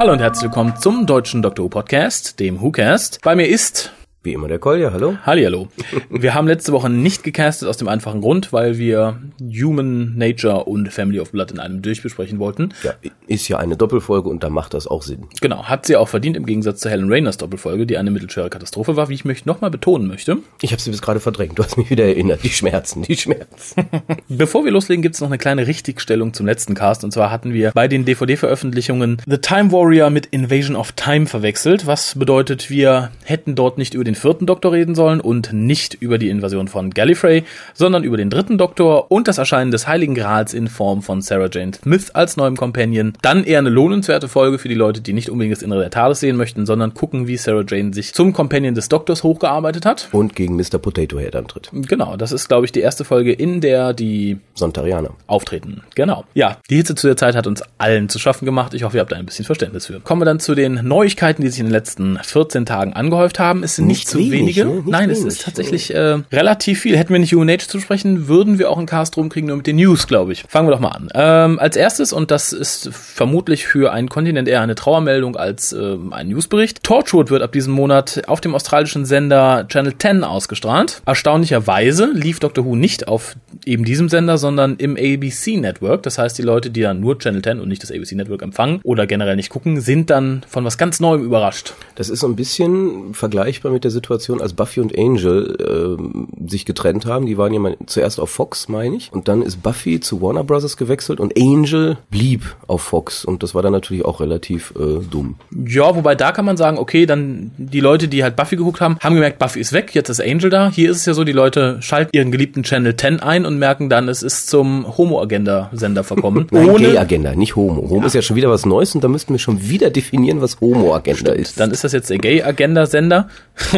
Hallo und herzlich willkommen zum deutschen. Who Podcast, dem WhoCast. Bei mir ist wie immer der Kolja, hallo. Hallihallo. Wir haben letzte Woche nicht gecastet aus dem einfachen Grund, weil wir Human Nature und Family of Blood in einem durchbesprechen wollten. Ja, ist ja eine Doppelfolge und da macht das auch Sinn. Genau, hat sie auch verdient im Gegensatz zu Helen Rayners Doppelfolge, die eine mittelschwere Katastrophe war, wie ich möchte nochmal betonen möchte. Ich habe sie bis gerade verdrängt, du hast mich wieder erinnert. Die Schmerzen, die Schmerzen. Bevor wir loslegen, gibt's noch eine kleine Richtigstellung zum letzten Cast. Und zwar hatten wir bei den DVD-Veröffentlichungen The Time Warrior mit Invasion of Time verwechselt, was bedeutet, wir hätten dort nicht über den vierten Doktor reden sollen und nicht über die Invasion von Gallifrey, sondern über den dritten Doktor und das Erscheinen des Heiligen Grals in Form von Sarah Jane Smith als neuem Companion. Dann eher eine lohnenswerte Folge für die Leute, die nicht unbedingt das Innere der TARDIS sehen möchten, sondern gucken, wie Sarah Jane sich zum Companion des Doktors hochgearbeitet hat. Und gegen Mr. Potato Head antritt. Genau, das ist, glaube ich, die erste Folge, in der die Sontarianer auftreten. Genau. Ja, die Hitze zu der Zeit hat uns allen zu schaffen gemacht. Ich hoffe, ihr habt da ein bisschen Verständnis für. Kommen wir dann zu den Neuigkeiten, die sich in den letzten 14 Tagen angehäuft haben. Es sind nicht, nicht zu wenig wenige. Ne? Nein, wenig. es ist tatsächlich äh, relativ viel. Hätten wir nicht UNH zu sprechen, würden wir auch einen Cast rumkriegen, nur mit den News, glaube ich. Fangen wir doch mal an. Ähm, als erstes, und das ist vermutlich für einen Kontinent eher eine Trauermeldung als äh, ein Newsbericht, Torchwood wird ab diesem Monat auf dem australischen Sender Channel 10 ausgestrahlt. Erstaunlicherweise lief Doctor Who nicht auf eben diesem Sender, sondern im ABC Network. Das heißt, die Leute, die dann nur Channel 10 und nicht das ABC Network empfangen oder generell nicht gucken, sind dann von was ganz Neuem überrascht. Das ist so ein bisschen vergleichbar mit der Situation, als Buffy und Angel äh, sich getrennt haben. Die waren ja mal zuerst auf Fox, meine ich. Und dann ist Buffy zu Warner Brothers gewechselt und Angel blieb auf Fox. Und das war dann natürlich auch relativ äh, dumm. Ja, wobei da kann man sagen, okay, dann die Leute, die halt Buffy geguckt haben, haben gemerkt, Buffy ist weg, jetzt ist Angel da. Hier ist es ja so, die Leute schalten ihren geliebten Channel 10 ein und merken dann, es ist zum Homo-Agenda-Sender verkommen. Nein, Gay-Agenda, nicht Homo. Homo ja. ist ja schon wieder was Neues und da müssten wir schon wieder definieren, was Homo-Agenda ist. Dann ist das jetzt der Gay-Agenda-Sender.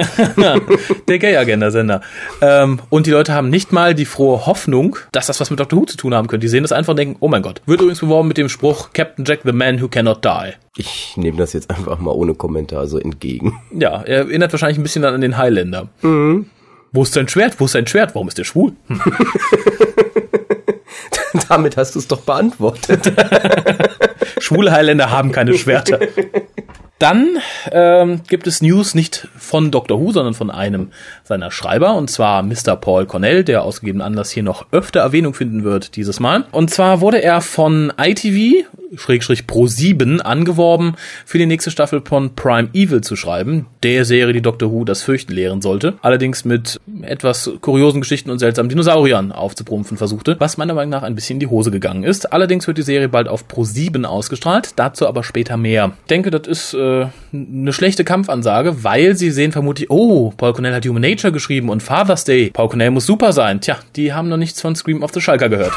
der Gay-Agenda-Sender. Ähm, und die Leute haben nicht mal die frohe Hoffnung, dass das was mit Dr. Who zu tun haben könnte. Die sehen das einfach und denken, oh mein Gott. Wird übrigens beworben mit dem Spruch Captain Jack, the man who cannot die. Ich nehme das jetzt einfach mal ohne Kommentar so entgegen. Ja, er erinnert wahrscheinlich ein bisschen an den Highlander. Mhm. Wo ist dein Schwert? Wo ist dein Schwert? Warum ist der schwul? Damit hast du es doch beantwortet. Schwule Highlander haben keine Schwerter. Dann ähm, gibt es News nicht von Dr. Who, sondern von einem seiner Schreiber, und zwar Mr. Paul Cornell, der aus gegebenen Anlass hier noch öfter Erwähnung finden wird dieses Mal. Und zwar wurde er von ITV, Schrägstrich Pro 7, angeworben, für die nächste Staffel von Prime Evil zu schreiben, der Serie, die Dr. Who das Fürchten lehren sollte. Allerdings mit etwas kuriosen Geschichten und seltsamen Dinosauriern aufzuprumpfen versuchte, was meiner Meinung nach ein bisschen in die Hose gegangen ist. Allerdings wird die Serie bald auf Pro 7 ausgestrahlt, dazu aber später mehr. Ich denke, das ist äh, äh, eine schlechte Kampfansage, weil sie sehen vermutlich, oh, Paul Cornell hat Human Nature geschrieben und Father's Day. Paul Cornell muss super sein. Tja, die haben noch nichts von Scream of the Schalker gehört.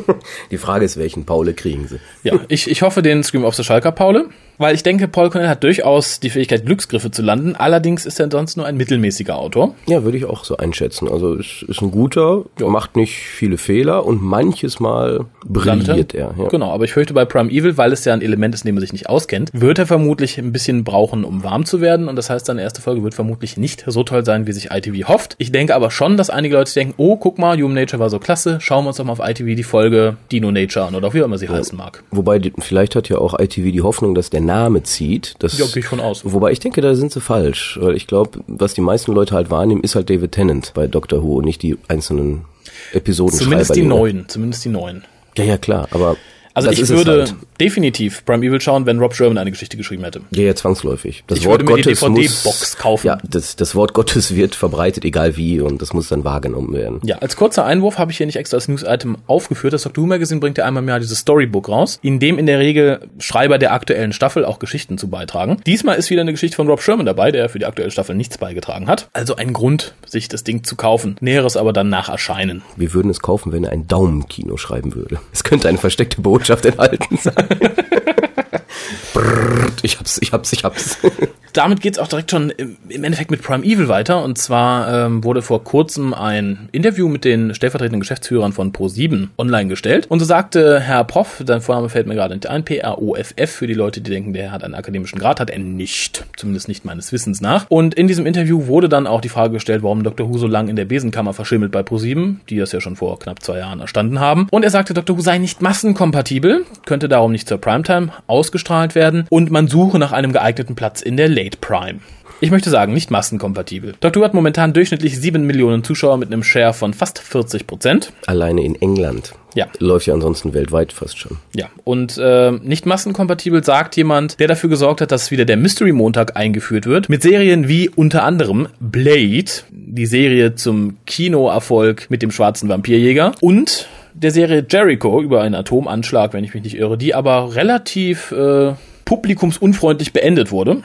die Frage ist, welchen Paule kriegen sie? ja, ich, ich hoffe den Scream of the Schalker Paule weil ich denke, Paul Cornell hat durchaus die Fähigkeit, Glücksgriffe zu landen. Allerdings ist er sonst nur ein mittelmäßiger Autor. Ja, würde ich auch so einschätzen. Also ist, ist ein guter, ja. macht nicht viele Fehler und manches Mal brilliert er. Ja. Genau, aber ich fürchte bei Prime Evil, weil es ja ein Element ist, in dem er sich nicht auskennt, wird er vermutlich ein bisschen brauchen, um warm zu werden. Und das heißt, seine erste Folge wird vermutlich nicht so toll sein, wie sich ITV hofft. Ich denke aber schon, dass einige Leute denken, oh, guck mal, Human Nature war so klasse, schauen wir uns doch mal auf ITV die Folge Dino Nature an oder wie auch immer sie heißen mag. Wobei, vielleicht hat ja auch ITV die Hoffnung, dass der Name zieht. Das, ja, gehe ich von aus. Wobei ich denke, da sind sie falsch. Weil ich glaube, was die meisten Leute halt wahrnehmen, ist halt David Tennant bei Doctor Who und nicht die einzelnen Episoden. Zumindest die neuen, zumindest die neuen. Ja, ja, klar. Aber also das ich würde halt. definitiv Prime Evil schauen, wenn Rob Sherman eine Geschichte geschrieben hätte. Ja, ja, zwangsläufig. Das ich Wort würde mir Gottes die DVD-Box kaufen. Ja, das, das Wort Gottes wird verbreitet, egal wie, und das muss dann wahrgenommen werden. Ja, als kurzer Einwurf habe ich hier nicht extra als News-Item aufgeführt. Das Doctor Who Magazine bringt ja einmal im Jahr dieses Storybook raus, in dem in der Regel Schreiber der aktuellen Staffel auch Geschichten zu beitragen. Diesmal ist wieder eine Geschichte von Rob Sherman dabei, der für die aktuelle Staffel nichts beigetragen hat. Also ein Grund, sich das Ding zu kaufen. Näheres aber dann nach Erscheinen. Wir würden es kaufen, wenn er ein Daumenkino schreiben würde. Es könnte eine versteckte Botschaft enthalten sein. Brrrt, ich hab's, ich hab's, ich hab's. Damit geht's auch direkt schon im, Endeffekt mit Prime Evil weiter. Und zwar ähm, wurde vor kurzem ein Interview mit den stellvertretenden Geschäftsführern von Pro7 online gestellt. Und so sagte Herr Prof, sein Vorname fällt mir gerade nicht ein, P-R-O-F-F, für die Leute, die denken, der hat einen akademischen Grad, hat er nicht. Zumindest nicht meines Wissens nach. Und in diesem Interview wurde dann auch die Frage gestellt, warum Dr. Who so lange in der Besenkammer verschimmelt bei Pro7, die das ja schon vor knapp zwei Jahren erstanden haben. Und er sagte, Dr. Who sei nicht massenkompatibel, könnte darum nicht zur Primetime ausgestrahlt werden und man suche nach einem geeigneten Platz in der Late Prime. Ich möchte sagen, nicht massenkompatibel. Dr. Who hat momentan durchschnittlich 7 Millionen Zuschauer mit einem Share von fast 40 Prozent. Alleine in England. Ja. Läuft ja ansonsten weltweit fast schon. Ja, und äh, nicht massenkompatibel sagt jemand, der dafür gesorgt hat, dass wieder der Mystery Montag eingeführt wird, mit Serien wie unter anderem Blade, die Serie zum Kinoerfolg mit dem schwarzen Vampirjäger und der Serie Jericho über einen Atomanschlag, wenn ich mich nicht irre, die aber relativ äh, publikumsunfreundlich beendet wurde.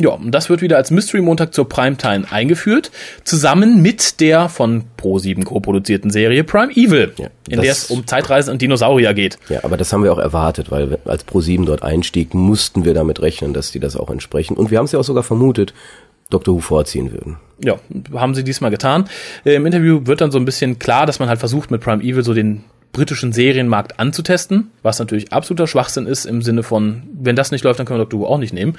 Ja, und das wird wieder als Mystery Montag zur Primetime eingeführt, zusammen mit der von Pro7 co-produzierten Serie Prime Evil, Ja, in der es um Zeitreisen und Dinosaurier geht. Ja, aber das haben wir auch erwartet, weil als Pro7 dort einstieg, mussten wir damit rechnen, dass die das auch entsprechen. Und wir haben es ja auch sogar vermutet, Dr. Who vorziehen würden. Ja, haben sie diesmal getan. Im Interview wird dann so ein bisschen klar, dass man halt versucht, mit Prime Evil so den britischen Serienmarkt anzutesten, was natürlich absoluter Schwachsinn ist im Sinne von, wenn das nicht läuft, dann können wir Doctor Who auch nicht nehmen.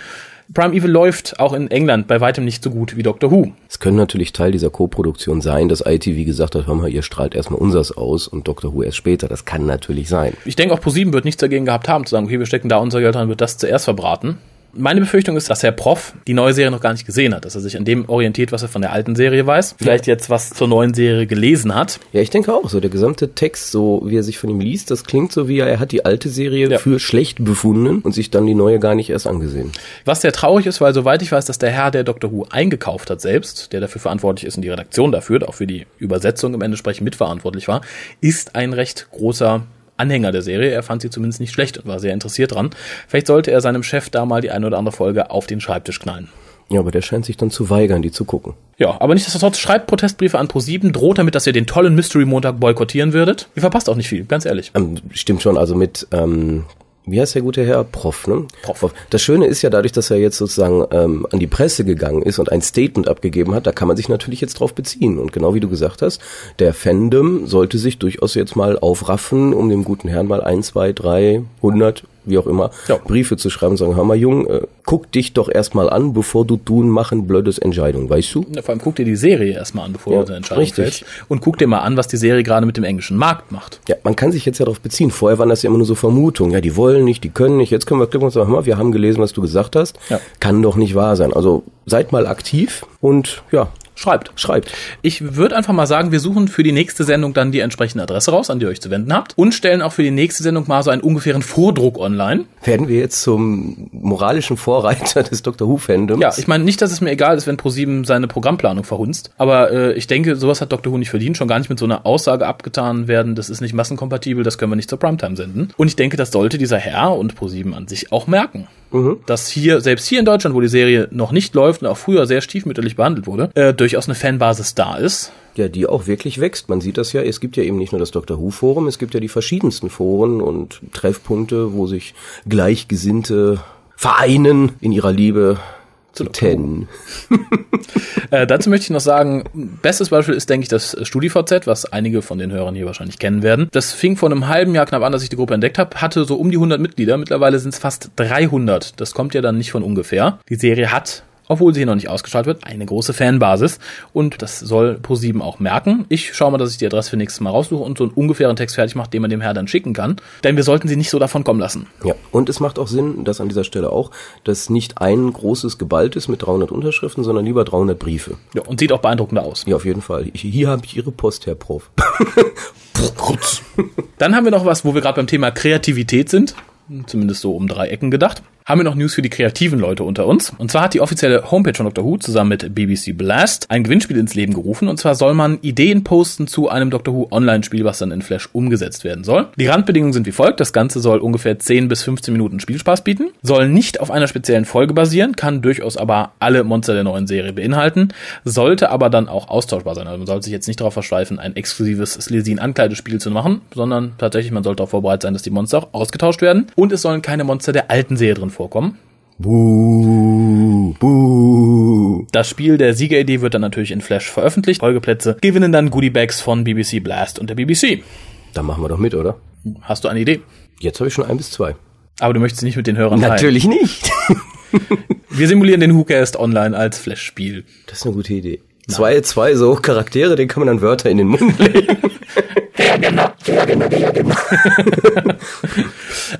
Prime Evil läuft auch in England bei weitem nicht so gut wie Doctor Who. Es können natürlich Teil dieser Co-Produktion sein, dass ITV gesagt hat, hör mal, ihr strahlt erstmal unsers aus und Dr. Who erst später. Das kann natürlich sein. Ich denke, auch ProSieben wird nichts dagegen gehabt haben, zu sagen, okay, wir stecken da unser Geld rein, wird das zuerst verbraten. Meine Befürchtung ist, dass Herr Prof die neue Serie noch gar nicht gesehen hat, dass er sich an dem orientiert, was er von der alten Serie weiß, vielleicht jetzt was zur neuen Serie gelesen hat. Ja, ich denke auch so. Der gesamte Text, so wie er sich von ihm liest, das klingt so wie er, hat die alte Serie Ja. für schlecht befunden und sich dann die neue gar nicht erst angesehen. Was sehr traurig ist, weil soweit ich weiß, dass der Herr, der Doctor Who eingekauft hat selbst, der dafür verantwortlich ist und die Redaktion dafür, auch für die Übersetzung im Endesprechen mitverantwortlich war, ist ein recht großer Anhänger der Serie. Er fand sie zumindest nicht schlecht und war sehr interessiert dran. Vielleicht sollte er seinem Chef da mal die eine oder andere Folge auf den Schreibtisch knallen. Ja, aber der scheint sich dann zu weigern, die zu gucken. Ja, aber nichtsdestotrotz schreibt Protestbriefe an Pro7, droht damit, dass ihr den tollen Mystery Montag boykottieren würdet. Ihr verpasst auch nicht viel, ganz ehrlich. Ähm, stimmt schon, also mit, ähm, wie heißt der gute Herr? Prof, ne? Prof. Das Schöne ist ja dadurch, dass er jetzt sozusagen ähm, an die Presse gegangen ist und ein Statement abgegeben hat, da kann man sich natürlich jetzt drauf beziehen. Und genau wie du gesagt hast, der Fandom sollte sich durchaus jetzt mal aufraffen, um dem guten Herrn mal ein, zwei, drei, hundert, wie auch immer, Ja. Briefe zu schreiben und sagen, hör mal Jung, äh, guck dich doch erstmal an, bevor du tun machen blödes Entscheidung, weißt du? Ja, Vor allem guck dir die Serie erstmal an, bevor Ja, du eine Entscheidung richtig. fällst. Und guck dir mal an, was die Serie gerade mit dem englischen Markt macht. Ja, man kann sich jetzt ja darauf beziehen. Vorher waren das ja immer nur so Vermutungen. Ja, die wollen nicht, die können nicht. Jetzt können wir klicken und sagen, hör mal, wir haben gelesen, was du gesagt hast. Ja. Kann doch nicht wahr sein. Also seid mal aktiv und ja, Schreibt. schreibt. Ich würde einfach mal sagen, wir suchen für die nächste Sendung dann die entsprechende Adresse raus, an die ihr euch zu wenden habt. Und stellen auch für die nächste Sendung mal so einen ungefähren Vordruck online. Werden wir jetzt zum moralischen Vorreiter des Dr. Who-Fandoms? Ja, ich meine nicht, dass es mir egal ist, wenn ProSieben seine Programmplanung verhunzt. Aber äh, ich denke, sowas hat Dr. Who nicht verdient. Schon gar nicht mit so einer Aussage abgetan werden, das ist nicht massenkompatibel, das können wir nicht zur Primetime senden. Und ich denke, das sollte dieser Herr und ProSieben an sich auch merken. Dass hier, selbst hier in Deutschland, wo die Serie noch nicht läuft und auch früher sehr stiefmütterlich behandelt wurde, äh, durchaus eine Fanbasis da ist. ja, die auch wirklich wächst. Man sieht das ja, es gibt ja eben nicht nur das Dr. Who-Forum, es gibt ja die verschiedensten Foren und Treffpunkte, wo sich Gleichgesinnte vereinen in ihrer Liebe zu Ten. Äh, dazu möchte ich noch sagen, bestes Beispiel ist, denke ich, das StudiVZ, was einige von den Hörern hier wahrscheinlich kennen werden. Das fing vor einem halben Jahr knapp an, dass ich die Gruppe entdeckt habe, hatte so um die 100 Mitglieder. Mittlerweile sind es fast 300. Das kommt ja dann nicht von ungefähr. Die Serie hat obwohl sie hier noch nicht ausgestrahlt wird, eine große Fanbasis. Und das soll ProSieben auch merken. Ich schaue mal, dass ich die Adresse für nächstes Mal raussuche und so einen ungefähren Text fertig mache, den man dem Herr dann schicken kann. Denn wir sollten sie nicht so davon kommen lassen. Ja, und es macht auch Sinn, dass an dieser Stelle auch, dass nicht ein großes Gebalt ist mit 300 Unterschriften, sondern lieber 300 Briefe. Ja, und sieht auch beeindruckender aus. Ja, auf jeden Fall. Ich, hier habe ich Ihre Post, Herr Prof. Dann haben wir noch was, wo wir gerade beim Thema Kreativität sind. Zumindest so um drei Ecken gedacht. Haben wir noch News für die kreativen Leute unter uns. Und zwar hat die offizielle Homepage von Dr. Who zusammen mit BBC Blast ein Gewinnspiel ins Leben gerufen. Und zwar soll man Ideen posten zu einem Dr. Who Online-Spiel, was dann in Flash umgesetzt werden soll. Die Randbedingungen sind wie folgt. Das Ganze soll ungefähr 10 bis 15 Minuten Spielspaß bieten. Soll nicht auf einer speziellen Folge basieren, kann durchaus aber alle Monster der neuen Serie beinhalten. Sollte aber dann auch austauschbar sein. Also man sollte sich jetzt nicht darauf verschweifen, ein exklusives Slesin-Ankleidespiel zu machen, sondern tatsächlich, man sollte darauf vorbereitet sein, dass die Monster auch ausgetauscht werden. Und es sollen keine Monster der alten Serie drin vorkommen. Buh, buh. Das Spiel der Siegeridee wird dann natürlich in Flash veröffentlicht. Folgeplätze gewinnen dann Goodiebags von BBC Blast und der BBC. Da machen wir doch mit, oder? Hast du eine Idee? Jetzt habe ich schon ein bis zwei. Aber du möchtest nicht mit den Hörern teilen. Natürlich nicht. Wir simulieren den WhoCast online als Flash-Spiel. Das ist eine gute Idee. Zwei, zwei so Charaktere, denen kann man dann Wörter in den Mund legen.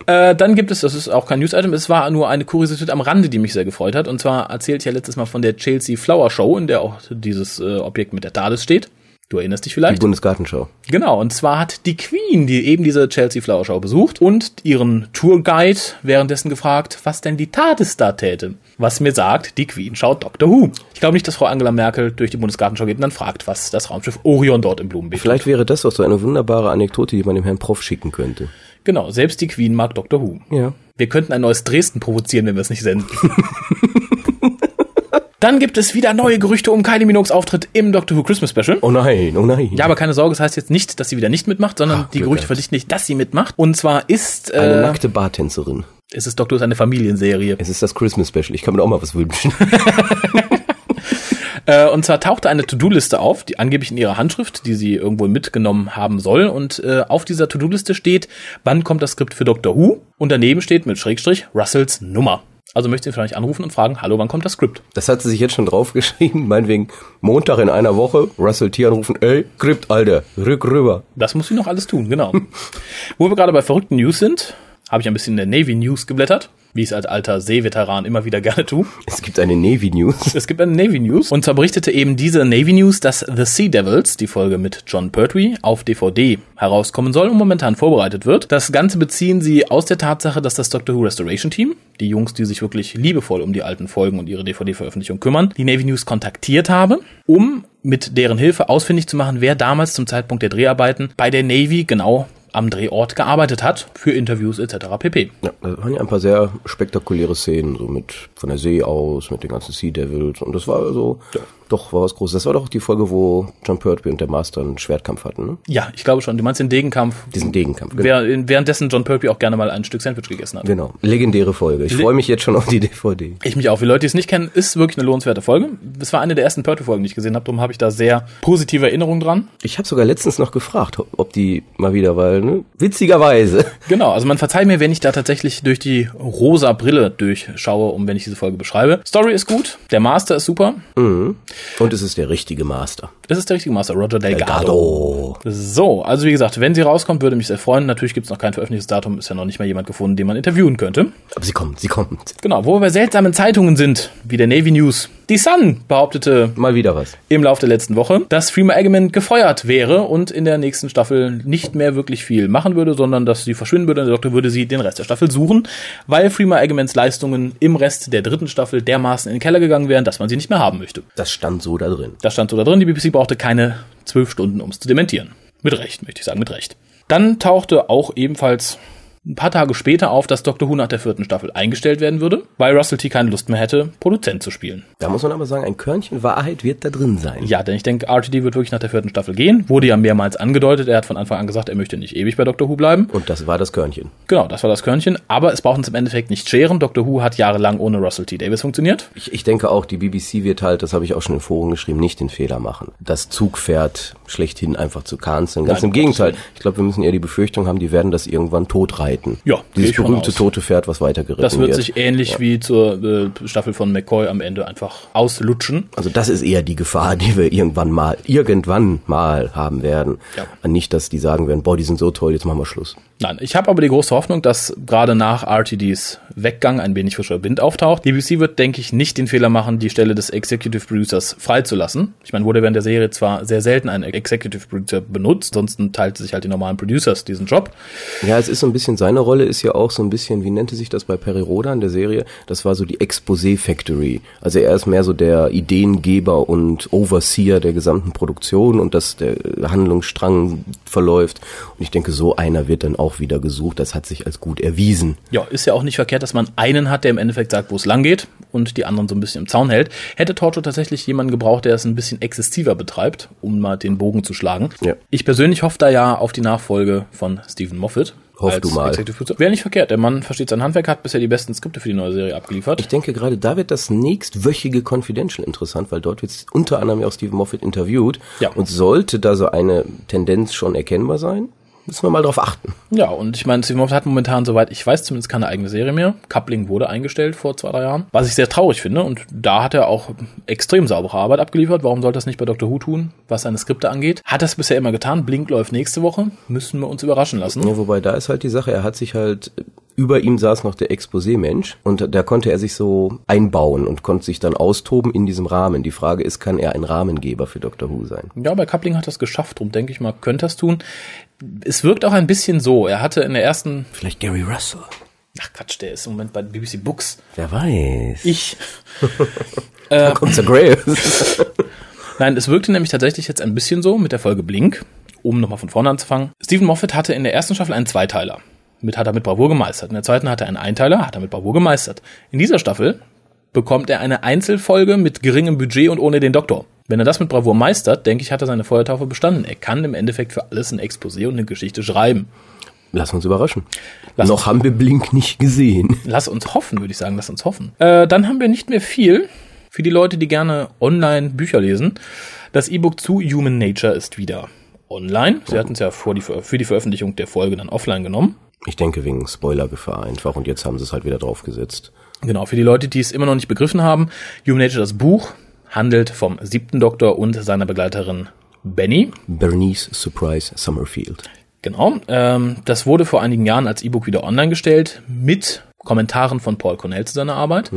Äh, dann gibt es, das ist auch kein News-Item, es war nur eine Kuriosität am Rande, die mich sehr gefreut hat. Und zwar erzählte ich ja letztes Mal von der Chelsea Flower Show, in der auch dieses äh, Objekt mit der TARDIS steht. Du erinnerst dich Die vielleicht? Bundesgartenschau. Genau, und zwar hat die Queen, die eben diese Chelsea Flower Show besucht, und ihren Tourguide währenddessen gefragt, was denn die TARDIS da täte. Was mir sagt, die Queen schaut Doctor Who. Ich glaube nicht, dass Frau Angela Merkel durch die Bundesgartenschau geht und dann fragt, was das Raumschiff Orion dort im Blumenbeet. Vielleicht wäre das doch so eine wunderbare Anekdote, die man dem Herrn Prof schicken könnte. Genau, selbst die Queen mag Doctor Who. Ja. Wir könnten ein neues Dresden provozieren, wenn wir es nicht senden. Dann gibt es wieder neue Gerüchte um Kylie Minogues Auftritt im Doctor Who Christmas Special. Oh nein, oh nein. Ja, aber keine Sorge, das heißt jetzt nicht, dass sie wieder nicht mitmacht, sondern Ach, die Gerüchte gehabt. verdichten nicht, dass sie mitmacht. Und zwar ist Eine äh, nackte Bartänzerin. ist es Doctor Who ist eine Familienserie. Es ist das Christmas Special. Ich kann mir auch mal was wünschen. Äh, und zwar tauchte eine To-Do-Liste auf, die angeblich in ihrer Handschrift, die sie irgendwo mitgenommen haben soll. Und äh, auf dieser To-Do-Liste steht, wann kommt das Skript für Doctor Who? Und daneben steht mit Schrägstrich Russells Nummer. Also möchte sie vielleicht anrufen und fragen, hallo, wann kommt das Skript? Das hat sie sich jetzt schon draufgeschrieben. Meinetwegen Montag in einer Woche. Russell T anrufen. Ey, Krypt, Alter. Rück rüber. Das muss sie noch alles tun, genau. Wo wir gerade bei verrückten News sind, habe ich ein bisschen in der Navy News geblättert, wie ich es als alter Seeveteran immer wieder gerne tue. Es gibt eine Navy News. Es gibt eine Navy News. Und zwar berichtete eben diese Navy News, dass The Sea Devils, die Folge mit John Pertwee, auf DVD herauskommen soll und momentan vorbereitet wird. Das Ganze beziehen sie aus der Tatsache, dass das Doctor Who Restoration Team, die Jungs, die sich wirklich liebevoll um die alten Folgen und ihre DVD-Veröffentlichung kümmern, die Navy News kontaktiert habe, um mit deren Hilfe ausfindig zu machen, wer damals zum Zeitpunkt der Dreharbeiten bei der Navy genau am Drehort gearbeitet hat, für Interviews etc. pp. Ja, da waren ja ein paar sehr spektakuläre Szenen, so mit von der See aus, mit den ganzen Sea Devils. Und das war so, doch, war was Großes. Das war doch die Folge, wo John Pertwee und der Master einen Schwertkampf hatten, ne? Ja, ich glaube schon. Du meinst den Degenkampf, Diesen Degenkampf. Genau. währenddessen John Pertwee auch gerne mal ein Stück Sandwich gegessen hat. Genau. Legendäre Folge. Ich Le- freue mich jetzt schon auf die DVD. Ich mich auch. Für Leute, die es nicht kennen, ist wirklich eine lohnenswerte Folge. Es war eine der ersten Pertwee-Folgen, die ich gesehen habe. Darum habe ich da sehr positive Erinnerungen dran. Ich habe sogar letztens noch gefragt, ob- die mal wieder, weil, ne? Witzigerweise. Genau, also man verzeiht mir, wenn ich da tatsächlich durch die rosa Brille durchschaue, um wenn ich diese Folge beschreibe. Story ist gut, der Master ist super. Und es ist der richtige Master. Das ist der richtige Master, Roger Delgado. Delgado. So, also wie gesagt, wenn sie rauskommt, würde mich sehr freuen. Natürlich gibt es noch kein veröffentlichtes Datum, ist ja noch nicht mal jemand gefunden, den man interviewen könnte. Aber sie kommt, sie kommt. Genau, wo wir bei seltsamen Zeitungen sind, wie der Navy News. Die Sun behauptete Mal wieder was. im Laufe der letzten Woche, dass Freeman Eggman gefeuert wäre und in der nächsten Staffel nicht mehr wirklich viel machen würde, sondern dass sie verschwinden würde und der Doktor würde sie den Rest der Staffel suchen, weil Freeman Eggmans Leistungen im Rest der dritten Staffel dermaßen in den Keller gegangen wären, dass man sie nicht mehr haben möchte. Das stand so da drin. Das stand so da drin, die BBC brauchte keine zwölf Stunden, um es zu dementieren. Mit Recht, möchte ich sagen, mit Recht. Dann tauchte auch ebenfalls ein paar Tage später auf, dass Doctor Who nach der vierten Staffel eingestellt werden würde, weil Russell T. keine Lust mehr hätte, Produzent zu spielen. Da muss man aber sagen, ein Körnchen Wahrheit wird da drin sein. Ja, denn ich denke, RTD wird wirklich nach der vierten Staffel gehen. Wurde ja mehrmals angedeutet. Er hat von Anfang an gesagt, er möchte nicht ewig bei Doctor Who bleiben. Und das war das Körnchen. Genau, das war das Körnchen. Aber es braucht uns im Endeffekt nicht scheren. Doctor Who hat jahrelang ohne Russell T. Davis funktioniert. Ich, ich denke auch, die BBC wird halt, das habe ich auch schon in Foren geschrieben, nicht den Fehler machen, das Zugpferd schlechthin einfach zu canceln. Ganz Nein, im Gegenteil. Ich glaube, wir müssen eher die Befürchtung haben, die werden das irgendwann totreiten. Ja, Dieses berühmte tote Pferd, was weitergeritten Das wird wird. sich ähnlich wie zur äh, Staffel von McCoy am Ende einfach auslutschen. also das ist eher die Gefahr, die wir irgendwann mal, irgendwann mal haben werden. Ja. Und nicht, dass die sagen werden, boah, die sind so toll, jetzt machen wir Schluss. Nein, ich habe aber die große Hoffnung, dass gerade nach RTDs Weggang ein wenig frischer Wind auftaucht. Die BBC wird, denke ich, nicht den Fehler machen, die Stelle des Executive Producers freizulassen. Ich meine, wurde während der Serie zwar sehr selten ein Executive Producer benutzt, ansonsten teilt sich halt die normalen Producers diesen Job. Ja, es ist so ein bisschen, seine Rolle ist ja auch so ein bisschen, wie nannte sich das bei Perry Roda in der Serie? Das war so die Exposé Factory. Also er ist mehr so der Ideengeber und Overseer der gesamten Produktion und dass der Handlungsstrang verläuft. Und ich denke, so einer wird dann auch wieder gesucht. Das hat sich als gut erwiesen. Ja, ist ja auch nicht verkehrt, dass man einen hat, der im Endeffekt sagt, wo es lang geht und die anderen so ein bisschen im Zaun hält. Hätte Torcho tatsächlich jemanden gebraucht, der es ein bisschen exzessiver betreibt, um mal den Bogen zu schlagen. Ja. Ich persönlich hoffe da ja auf die Nachfolge von Stephen Moffat. Hoff du mal. Wäre nicht verkehrt. Der Mann versteht sein Handwerk, hat bisher die besten Skripte für die neue Serie abgeliefert. Ich denke gerade, da wird das nächstwöchige Confidential interessant, weil dort wird unter anderem ja auch Stephen Moffat interviewt. Ja. Und sollte da so eine Tendenz schon erkennbar sein, müssen wir mal drauf achten. Ja, und ich meine, Moffat hat momentan, soweit ich weiß, zumindest keine eigene Serie mehr. Coupling wurde eingestellt vor zwei, drei Jahren. Was ich sehr traurig finde. Und da hat er auch extrem saubere Arbeit abgeliefert. Warum sollte das nicht bei Dr. Who tun, was seine Skripte angeht? Hat es bisher immer getan. Blink läuft nächste Woche. Müssen wir uns überraschen lassen. Ja, wobei da ist halt die Sache, er hat sich halt über ihm saß noch der Exposé-Mensch und da konnte er sich so einbauen und konnte sich dann austoben in diesem Rahmen. Die Frage ist, kann er ein Rahmengeber für Dr. Who sein? Ja, bei Coupling hat es geschafft. Drum denke ich mal, könnte es tun. Es wirkt auch ein bisschen so. Er hatte in der ersten, Vielleicht Gary Russell. ach Quatsch, der ist im Moment bei BBC Books. Wer weiß. Ich. da kommt der Grail. Nein, es wirkte nämlich tatsächlich jetzt ein bisschen so mit der Folge Blink, um nochmal von vorne anzufangen. Stephen Moffat hatte in der ersten Staffel einen Zweiteiler. Mit hat er mit Bravour gemeistert. In der zweiten hatte er einen Einteiler, hat er mit Bravour gemeistert. In dieser Staffel bekommt er eine Einzelfolge mit geringem Budget und ohne den Doktor. Wenn er das mit Bravour meistert, denke ich, hat er seine Feuertaufe bestanden. Er kann im Endeffekt für alles ein Exposé und eine Geschichte schreiben. Lass uns überraschen. Lass Noch haben wir Blink nicht gesehen. Lass uns hoffen, würde ich sagen, lass uns hoffen. Äh, dann haben wir nicht mehr viel. Für die Leute, die gerne online Bücher lesen. Das E-Book zu Human Nature ist wieder online. Sie hatten es ja vor die, für die Veröffentlichung der Folge dann offline genommen. Ich denke wegen Spoilergefahr einfach und jetzt haben sie es halt wieder draufgesetzt. Genau, für die Leute, die es immer noch nicht begriffen haben, Human Nature, das Buch, handelt vom siebten Doktor und seiner Begleiterin Benny. Bernice Surprise Summerfield. Genau, ähm, das wurde vor einigen Jahren als E-Book wieder online gestellt mit Kommentaren von Paul Cornell zu seiner Arbeit,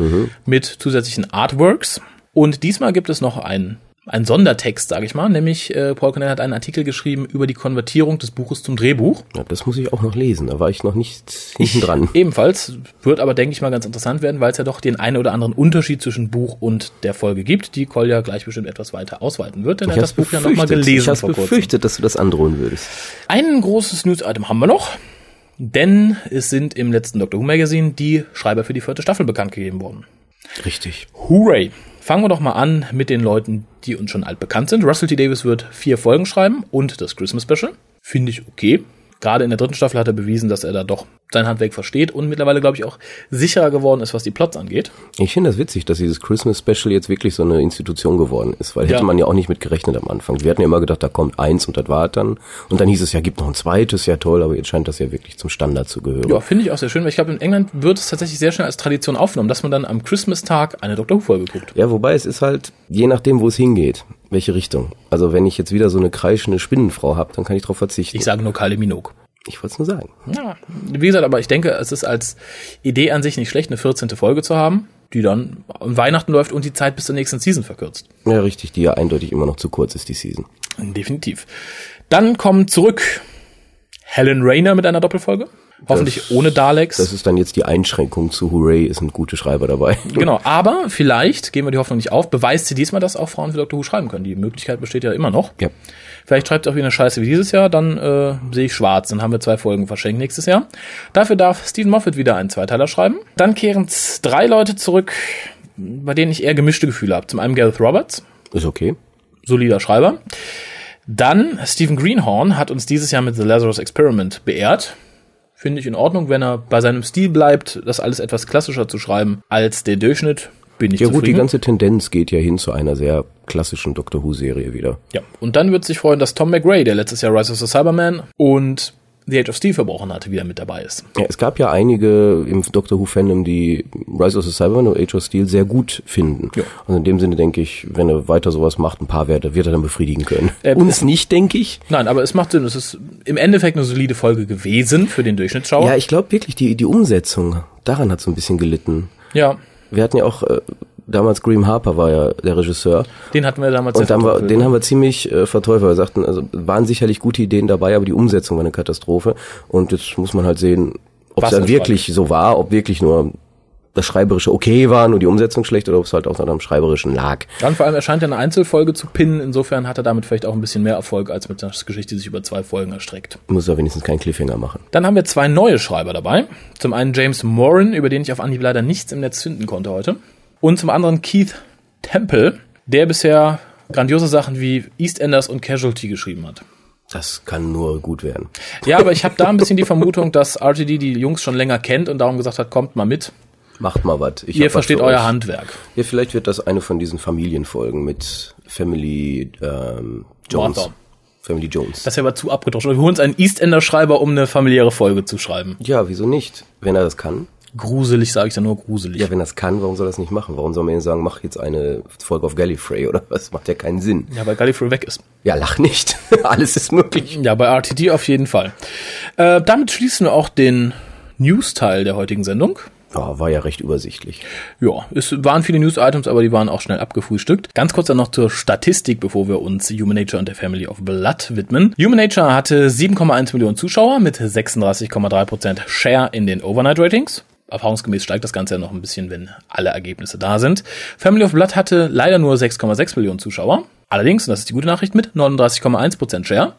mit zusätzlichen Artworks. Und diesmal gibt es noch einen, einen Sondertext, sage ich mal, nämlich äh, Paul Cornell hat einen Artikel geschrieben über die Konvertierung des Buches zum Drehbuch. Ja, das muss ich auch noch lesen, da war ich noch nicht hinten dran. Ebenfalls wird aber, denke ich mal, ganz interessant werden, weil es ja doch den einen oder anderen Unterschied zwischen Buch und der Folge gibt, die Kolja gleich bestimmt etwas weiter ausweiten wird, denn er hat das Buch ja nochmal gelesen Ich habe befürchtet, dass du das androhen würdest. Ein großes News-Item haben wir noch, denn es sind im letzten Doctor Who Magazine die Schreiber für die vierte Staffel bekannt gegeben worden. Richtig. Hooray! Fangen wir doch mal an mit den Leuten, die uns schon altbekannt sind. Russell T. Davis wird vier Folgen schreiben und das Christmas Special. Finde ich okay. Gerade in der dritten Staffel hat er bewiesen, dass er da doch sein Handwerk versteht und mittlerweile, glaube ich, auch sicherer geworden ist, was die Plots angeht. Ich finde das witzig, dass dieses Christmas Special jetzt wirklich so eine Institution geworden ist, weil hätte Ja. man ja auch nicht mit gerechnet am Anfang. Wir hatten ja immer gedacht, da kommt eins und das war dann. Und dann hieß es ja, gibt noch ein zweites, ja toll, aber jetzt scheint das ja wirklich zum Standard zu gehören. Ja, finde ich auch sehr schön, weil ich glaube, in England wird es tatsächlich sehr schnell als Tradition aufgenommen, dass man dann am Christmas-Tag eine Doctor Who-Folge guckt. Ja, wobei es ist halt, je nachdem, wo es hingeht, welche Richtung. Also wenn ich jetzt wieder so eine kreischende Spinnenfrau habe, dann kann ich darauf verzichten. Ich sage nur Kylie Minogue. Ich wollte es nur sagen. Ja, wie gesagt, aber ich denke, es ist als Idee an sich nicht schlecht, eine 14. Folge zu haben, die dann an Weihnachten läuft und die Zeit bis zur nächsten Season verkürzt. Ja, richtig, die ja eindeutig immer noch zu kurz ist, die Season. Definitiv. Dann kommt zurück Helen Rayner mit einer Doppelfolge. Hoffentlich Das- ohne Daleks. Das ist dann jetzt die Einschränkung zu Hooray, es sind gute Schreiber dabei. genau, aber vielleicht, geben wir die Hoffnung nicht auf, beweist sie diesmal, dass auch Frauen für Dr. Who schreiben können. Die Möglichkeit besteht ja immer noch. Ja. Vielleicht schreibt sie auch wieder eine Scheiße wie dieses Jahr, dann äh, sehe ich schwarz. Dann haben wir zwei Folgen verschenkt nächstes Jahr. Dafür darf Stephen Moffat wieder einen Zweiteiler schreiben. Dann kehren drei Leute zurück, bei denen ich eher gemischte Gefühle habe. Zum einen Gareth Roberts, Ist okay. solider Schreiber. Dann Stephen Greenhorn hat uns dieses Jahr mit The Lazarus Experiment beehrt. Finde ich in Ordnung, wenn er bei seinem Stil bleibt, das alles etwas klassischer zu schreiben als der Durchschnitt. Bin ich Ja gut, die zufrieden. ganze Tendenz geht ja hin zu einer sehr klassischen Doctor Who-Serie wieder. Ja, und dann wird sich freuen, dass Tom McRae, der letztes Jahr Rise of the Cyberman und The Age of Steel verbrochen hatte, wieder mit dabei ist. Ja, es gab ja einige im Doctor Who-Fandom, die Rise of the Cybermen und Age of Steel sehr gut finden. Ja. Und in dem Sinne denke ich, wenn er weiter sowas macht, ein paar Werte, wird er dann befriedigen können. Äh, Uns nicht, denke ich. Nein, aber es macht Sinn. Es ist im Endeffekt eine solide Folge gewesen für den Durchschnittsschauer. Ja, ich glaube wirklich, die, die Umsetzung, daran hat so ein bisschen gelitten. ja Wir hatten ja auch, äh, damals Graham Harper war ja der Regisseur. den hatten wir damals Und war, verteufelt. den haben wir ziemlich äh, verteufelt. Wir sagten, also waren sicherlich gute Ideen dabei, aber die Umsetzung war eine Katastrophe. Und jetzt muss man halt sehen, ob es dann wirklich so war, ob wirklich nur das Schreiberische okay war, nur die Umsetzung schlecht oder ob es halt auch am Schreiberischen lag. Dann vor allem erscheint er eine Einzelfolge zu pinnen. Insofern hat er damit vielleicht auch ein bisschen mehr Erfolg als mit einer Geschichte, die sich über zwei Folgen erstreckt. Muss er wenigstens keinen Cliffhanger machen. Dann haben wir zwei neue Schreiber dabei. Zum einen James Moran, über den ich auf Anhieb leider nichts im Netz finden konnte heute. Und zum anderen Keith Temple, der bisher grandiose Sachen wie EastEnders und Casualty geschrieben hat. Das kann nur gut werden. Ja, aber ich habe da ein bisschen die Vermutung, dass RTD die Jungs schon länger kennt und darum gesagt hat, kommt mal mit. Macht mal was. Ihr versteht euer euch. Handwerk. Ja, vielleicht wird das eine von diesen Familienfolgen mit Family ähm, Jones. Martha. Family Jones. Das wäre aber zu abgedroschen. Wir holen uns einen Eastender-Schreiber, um eine familiäre Folge zu schreiben. Ja, wieso nicht? Wenn er das kann. Gruselig, sage ich dann nur gruselig. Ja, wenn das kann, warum soll das nicht machen? Warum soll man sagen, mach jetzt eine Folge auf Gallifrey oder was? Macht ja keinen Sinn. Ja, weil Gallifrey weg ist. Ja, lach nicht. Alles ist möglich. Ja, bei RTD auf jeden Fall. Äh, damit schließen wir auch den News-Teil der heutigen Sendung. Ja, war ja recht übersichtlich. Ja, es waren viele News-Items, aber die waren auch schnell abgefrühstückt. Ganz kurz dann noch zur Statistik, bevor wir uns Human Nature und der Family of Blood widmen. Human Nature hatte 7,1 Millionen Zuschauer mit 36,3% Share in den Overnight Ratings. Erfahrungsgemäß steigt das Ganze ja noch ein bisschen, wenn alle Ergebnisse da sind. Family of Blood hatte leider nur 6,6 Millionen Zuschauer. Allerdings, und das ist die gute Nachricht, mit 39,1% Share.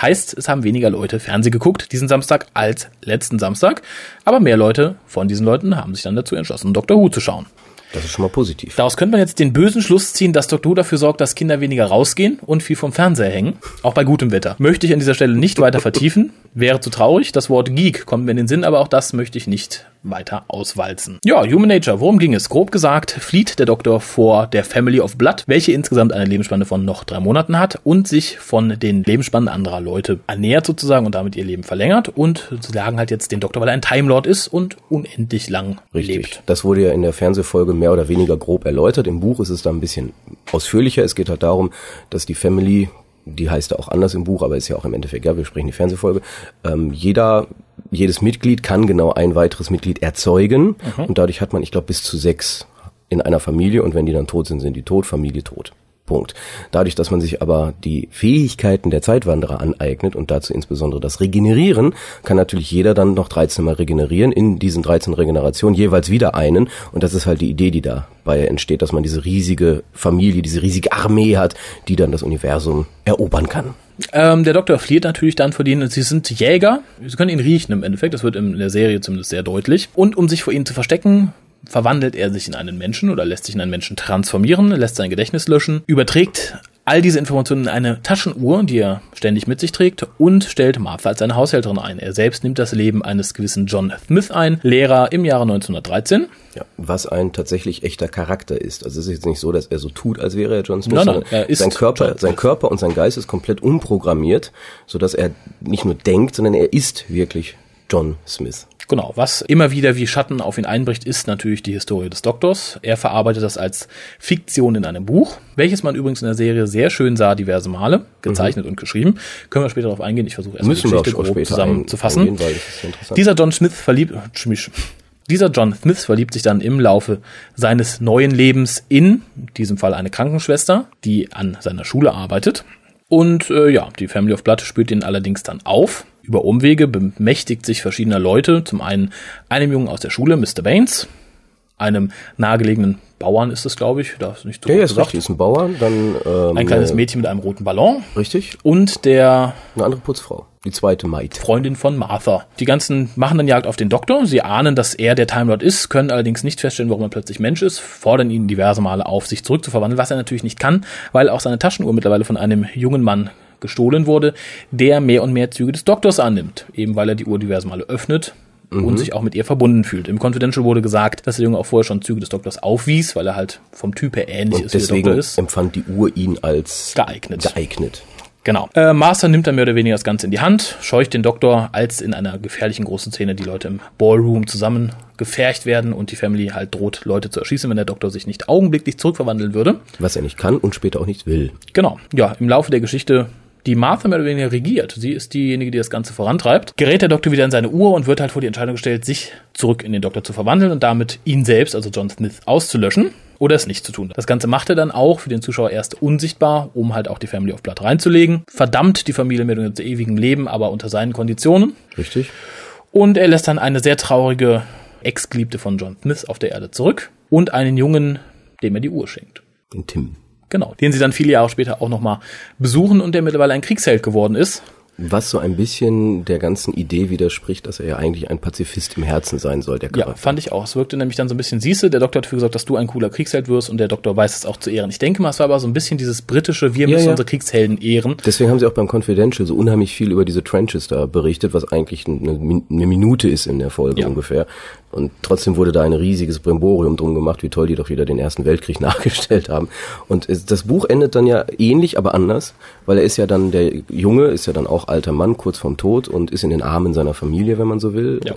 Heißt, es haben weniger Leute Fernsehen geguckt diesen Samstag als letzten Samstag. Aber mehr Leute von diesen Leuten haben sich dann dazu entschlossen, Dr. Who zu schauen. Das ist schon mal positiv. Daraus könnte man jetzt den bösen Schluss ziehen, dass Dr. Who dafür sorgt, dass Kinder weniger rausgehen und viel vom Fernseher hängen. Auch bei gutem Wetter. Möchte ich an dieser Stelle nicht weiter vertiefen. Wäre zu traurig. Das Wort Geek kommt mir in den Sinn, aber auch das möchte ich nicht weiter auswalzen. Ja, Human Nature, worum ging es? Grob gesagt, flieht der Doktor vor der Family of Blood, welche insgesamt eine Lebensspanne von noch drei Monaten hat und sich von den Lebensspannen anderer Leute ernährt sozusagen und damit ihr Leben verlängert und sie sagen halt jetzt den Doktor, weil er ein Time Lord ist und unendlich lang Richtig. lebt. Das wurde ja in der Fernsehfolge mehr oder weniger grob erläutert. Im Buch ist es da ein bisschen ausführlicher. Es geht halt darum, dass die Family die heißt ja auch anders im Buch, aber ist ja auch im Endeffekt, ja, wir sprechen die Fernsehfolge. Ähm, jeder, jedes Mitglied kann genau ein weiteres Mitglied erzeugen mhm. und dadurch hat man, ich glaube, bis zu sechs in einer Familie und wenn die dann tot sind, sind die tot, Familie tot. Punkt. Dadurch, dass man sich aber die Fähigkeiten der Zeitwanderer aneignet und dazu insbesondere das Regenerieren, kann natürlich jeder dann noch 13 Mal regenerieren, in diesen 13 Regenerationen jeweils wieder einen. Und das ist halt die Idee, die dabei entsteht, dass man diese riesige Familie, diese riesige Armee hat, die dann das Universum erobern kann. Ähm, der Doktor flieht natürlich dann vor denen. Sie sind Jäger. Sie können ihn riechen im Endeffekt. Das wird in der Serie zumindest sehr deutlich. Und um sich vor ihnen zu verstecken, verwandelt er sich in einen Menschen oder lässt sich in einen Menschen transformieren, lässt sein Gedächtnis löschen, überträgt all diese Informationen in eine Taschenuhr, die er ständig mit sich trägt und stellt Martha als seine Haushälterin ein. Er selbst nimmt das Leben eines gewissen John Smith ein, Lehrer im Jahre 1913. Ja, was ein tatsächlich echter Charakter ist. Also es ist jetzt nicht so, dass er so tut, als wäre er John Smith. Nein, nein, er ist sein Körper, sein Körper und sein Geist ist komplett umprogrammiert, so dass er nicht nur denkt, sondern er ist wirklich John Smith. Genau, was immer wieder wie Schatten auf ihn einbricht, ist natürlich die Historie des Doktors. Er verarbeitet das als Fiktion in einem Buch, welches man übrigens in der Serie sehr schön sah, diverse Male, gezeichnet mhm. und geschrieben. Können wir später darauf eingehen. Ich versuche erst die Geschichte grob zusammenzufassen. Dieser John Smith verliebt, dieser John Smith verliebt sich dann im Laufe seines neuen Lebens in, in diesem Fall eine Krankenschwester, die an seiner Schule arbeitet. Und äh, ja, die Family of Blood spürt ihn allerdings dann auf über Umwege bemächtigt sich verschiedener Leute. Zum einen einem Jungen aus der Schule, Mr. Baines, einem nahegelegenen Bauern ist es, glaube ich. Da ist nicht so ja, ist richtig, ist ein Bauern. Dann ähm, ein kleines Mädchen mit einem roten Ballon. Richtig. Und der eine andere Putzfrau, die zweite Maid. Freundin von Martha. Die ganzen machen dann Jagd auf den Doktor. Sie ahnen, dass er der Time Lord ist, können allerdings nicht feststellen, warum er plötzlich Mensch ist, fordern ihn diverse Male auf, sich zurückzuverwandeln, was er natürlich nicht kann, weil auch seine Taschenuhr mittlerweile von einem jungen Mann gestohlen wurde, der mehr und mehr Züge des Doktors annimmt, eben weil er die Uhr diverse Male öffnet mhm. und sich auch mit ihr verbunden fühlt. Im Confidential wurde gesagt, dass der Junge auch vorher schon Züge des Doktors aufwies, weil er halt vom Typ her ähnlich und ist deswegen wie der Doktor ist. empfand die Uhr ihn als geeignet. geeignet. Genau. Äh, Master nimmt dann mehr oder weniger das Ganze in die Hand, scheucht den Doktor, als in einer gefährlichen großen Szene die Leute im Ballroom zusammen gefercht werden und die Family halt droht, Leute zu erschießen, wenn der Doktor sich nicht augenblicklich zurückverwandeln würde. Was er nicht kann und später auch nicht will. Genau. Ja, im Laufe der Geschichte die Martha mehr oder weniger regiert. Sie ist diejenige, die das Ganze vorantreibt. Gerät der Doktor wieder in seine Uhr und wird halt vor die Entscheidung gestellt, sich zurück in den Doktor zu verwandeln und damit ihn selbst, also John Smith, auszulöschen oder es nicht zu tun. Das Ganze macht er dann auch für den Zuschauer erst unsichtbar, um halt auch die Family of Blood reinzulegen. Verdammt die Familie mit dem ewigen Leben, aber unter seinen Konditionen. Richtig. Und er lässt dann eine sehr traurige Ex-Geliebte von John Smith auf der Erde zurück und einen Jungen, dem er die Uhr schenkt. Den Tim. Genau, den sie dann viele Jahre später auch nochmal besuchen und der mittlerweile ein Kriegsheld geworden ist. Was so ein bisschen der ganzen Idee widerspricht, dass er ja eigentlich ein Pazifist im Herzen sein soll, der Charakter. Ja, fand ich auch. Es wirkte nämlich dann so ein bisschen, siehste, der Doktor hat dafür gesagt, dass du ein cooler Kriegsheld wirst und der Doktor weiß es auch zu ehren. Ich denke mal, es war aber so ein bisschen dieses britische, wir müssen ja, ja. unsere Kriegshelden ehren. Deswegen haben sie auch beim Confidential so unheimlich viel über diese Trenches da berichtet, was eigentlich eine, eine Minute ist in der Folge ja. ungefähr. Und trotzdem wurde da ein riesiges Brimborium drum gemacht, wie toll die doch wieder den Ersten Weltkrieg nachgestellt haben. Und das Buch endet dann ja ähnlich, aber anders, weil er ist ja dann, der Junge ist ja dann auch alter Mann, kurz vorm Tod und ist in den Armen seiner Familie, wenn man so will. Ja.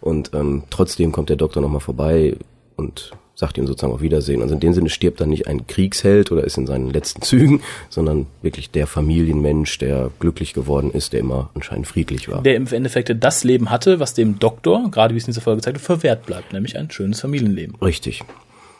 Und ähm, trotzdem kommt der Doktor nochmal vorbei und sagt ihm sozusagen auf Wiedersehen. Also in dem Sinne stirbt dann nicht ein Kriegsheld oder ist in seinen letzten Zügen, sondern wirklich der Familienmensch, der glücklich geworden ist, der immer anscheinend friedlich war. Der im Endeffekt das Leben hatte, was dem Doktor, gerade wie es in dieser Folge gezeigt wird, verwehrt bleibt, nämlich ein schönes Familienleben. Richtig.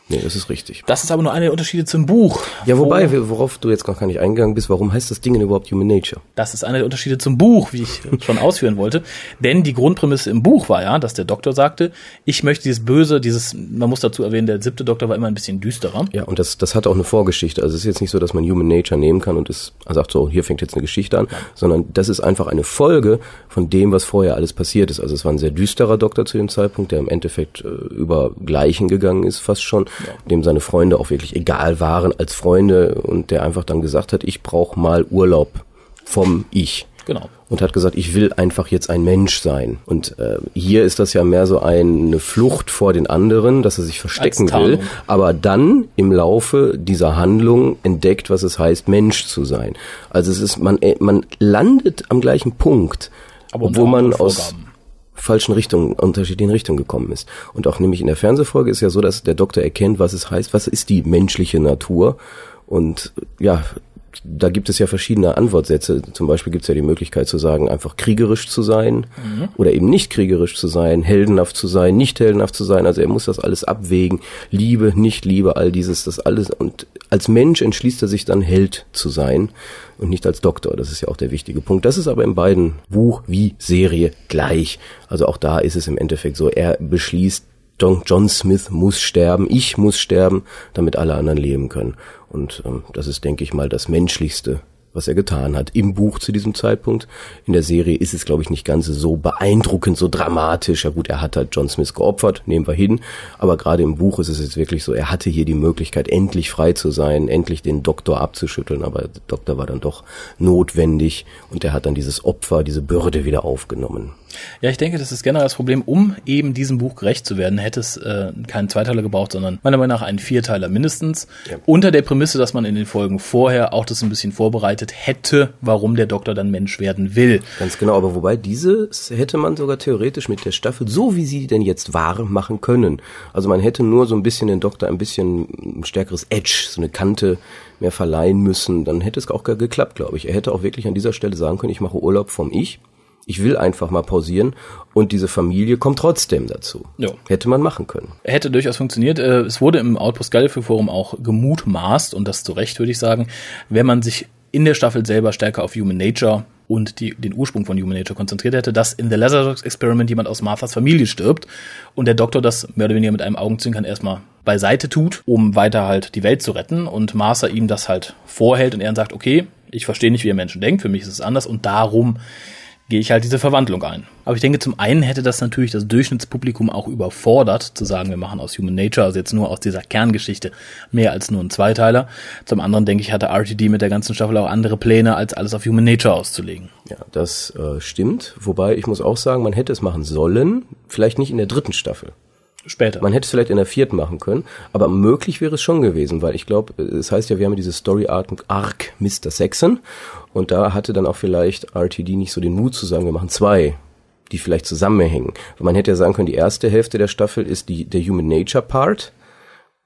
Nee, das ist richtig. Das ist aber nur einer der Unterschiede zum Buch. Ja, wobei, worauf du jetzt noch gar nicht eingegangen bist, warum heißt das Ding denn überhaupt Human Nature? Das ist einer der Unterschiede zum Buch, wie ich schon ausführen wollte. Denn die Grundprämisse im Buch war ja, dass der Doktor sagte, ich möchte dieses Böse, dieses, man muss dazu erwähnen, der siebte Doktor war immer ein bisschen düsterer. Ja, und das, das hat auch eine Vorgeschichte. Also es ist jetzt nicht so, dass man Human Nature nehmen kann und es sagt so, hier fängt jetzt eine Geschichte an, sondern das ist einfach eine Folge von dem, was vorher alles passiert ist. Also es war ein sehr düsterer Doktor zu dem Zeitpunkt, der im Endeffekt äh, über Gleichen gegangen ist, fast schon. Dem seine Freunde auch wirklich egal waren als Freunde und der einfach dann gesagt hat, ich brauche mal Urlaub vom Ich. Genau. Und hat gesagt, ich will einfach jetzt ein Mensch sein. Und äh, hier ist das ja mehr so eine Flucht vor den anderen, dass er sich verstecken will, aber dann im Laufe dieser Handlung entdeckt, was es heißt, Mensch zu sein. Also es ist, man, äh, man landet am gleichen Punkt, aber obwohl man aus falschen Richtungen, unterschiedlichen Richtungen gekommen ist. Und auch nämlich in der Fernsehfolge ist ja so, dass der Doktor erkennt, was es heißt, was ist die menschliche Natur. Und ja, da gibt es ja verschiedene Antwortsätze. Zum Beispiel gibt es ja die Möglichkeit zu sagen, einfach kriegerisch zu sein mhm. oder eben nicht kriegerisch zu sein, heldenhaft zu sein, nicht heldenhaft zu sein. Also er muss das alles abwägen. Liebe, nicht Liebe, all dieses, das alles. Und als Mensch entschließt er sich dann Held zu sein und nicht als Doktor. Das ist ja auch der wichtige Punkt. Das ist aber in beiden Buch wie Serie gleich. Also auch da ist es im Endeffekt so, er beschließt, John, John Smith muss sterben, ich muss sterben, damit alle anderen leben können. Und ähm, das ist, denke ich mal, das Menschlichste, was er getan hat im Buch zu diesem Zeitpunkt. In der Serie ist es, glaube ich, nicht ganz so beeindruckend, so dramatisch. Ja gut, er hat halt John Smith geopfert, nehmen wir hin. Aber gerade im Buch ist es jetzt wirklich so, er hatte hier die Möglichkeit, endlich frei zu sein, endlich den Doktor abzuschütteln. Aber der Doktor war dann doch notwendig und er hat dann dieses Opfer, diese Bürde wieder aufgenommen. Ja, ich denke, das ist generell das Problem. Um eben diesem Buch gerecht zu werden, hätte es äh, keinen Zweiteiler gebraucht, sondern meiner Meinung nach einen Vierteiler mindestens. Ja. Unter der Prämisse, dass man in den Folgen vorher auch das ein bisschen vorbereitet hätte, warum der Doktor dann Mensch werden will. Ganz genau, aber wobei dieses hätte man sogar theoretisch mit der Staffel, so wie sie denn jetzt war, machen können. Also man hätte nur so ein bisschen den Doktor ein bisschen ein stärkeres Edge, so eine Kante mehr verleihen müssen. Dann hätte es auch geklappt, glaube ich. Er hätte auch wirklich an dieser Stelle sagen können, ich mache Urlaub vom Ich ich will einfach mal pausieren und diese Familie kommt trotzdem dazu. Ja. Hätte man machen können. Hätte durchaus funktioniert. Äh, es wurde im Outpost Gallifrey Forum auch gemutmaßt und das zu Recht würde ich sagen, wenn man sich in der Staffel selber stärker auf Human Nature und die, den Ursprung von Human Nature konzentriert hätte, dass in The Lazarus Experiment jemand aus Marthas Familie stirbt und der Doktor das mehr oder weniger mit einem Augenzwinkern erstmal beiseite tut, um weiter halt die Welt zu retten und Martha ihm das halt vorhält und er dann sagt, okay, ich verstehe nicht, wie ihr Menschen denkt, für mich ist es anders und darum gehe ich halt diese Verwandlung ein. Aber ich denke, zum einen hätte das natürlich das Durchschnittspublikum auch überfordert, zu sagen, wir machen aus Human Nature, also jetzt nur aus dieser Kerngeschichte, mehr als nur ein Zweiteiler. Zum anderen denke ich, hatte RTD mit der ganzen Staffel auch andere Pläne, als alles auf Human Nature auszulegen. Ja, das äh, stimmt. Wobei ich muss auch sagen, man hätte es machen sollen, vielleicht nicht in der dritten Staffel. Später. Man hätte es vielleicht in der vierten machen können, aber möglich wäre es schon gewesen, weil ich glaube, es heißt ja, wir haben diese Story Arc, Mr. Saxon und da hatte dann auch vielleicht RTD nicht so den Mut zu sagen, wir machen zwei, die vielleicht zusammenhängen. Man hätte ja sagen können, die erste Hälfte der Staffel ist die, der Human Nature Part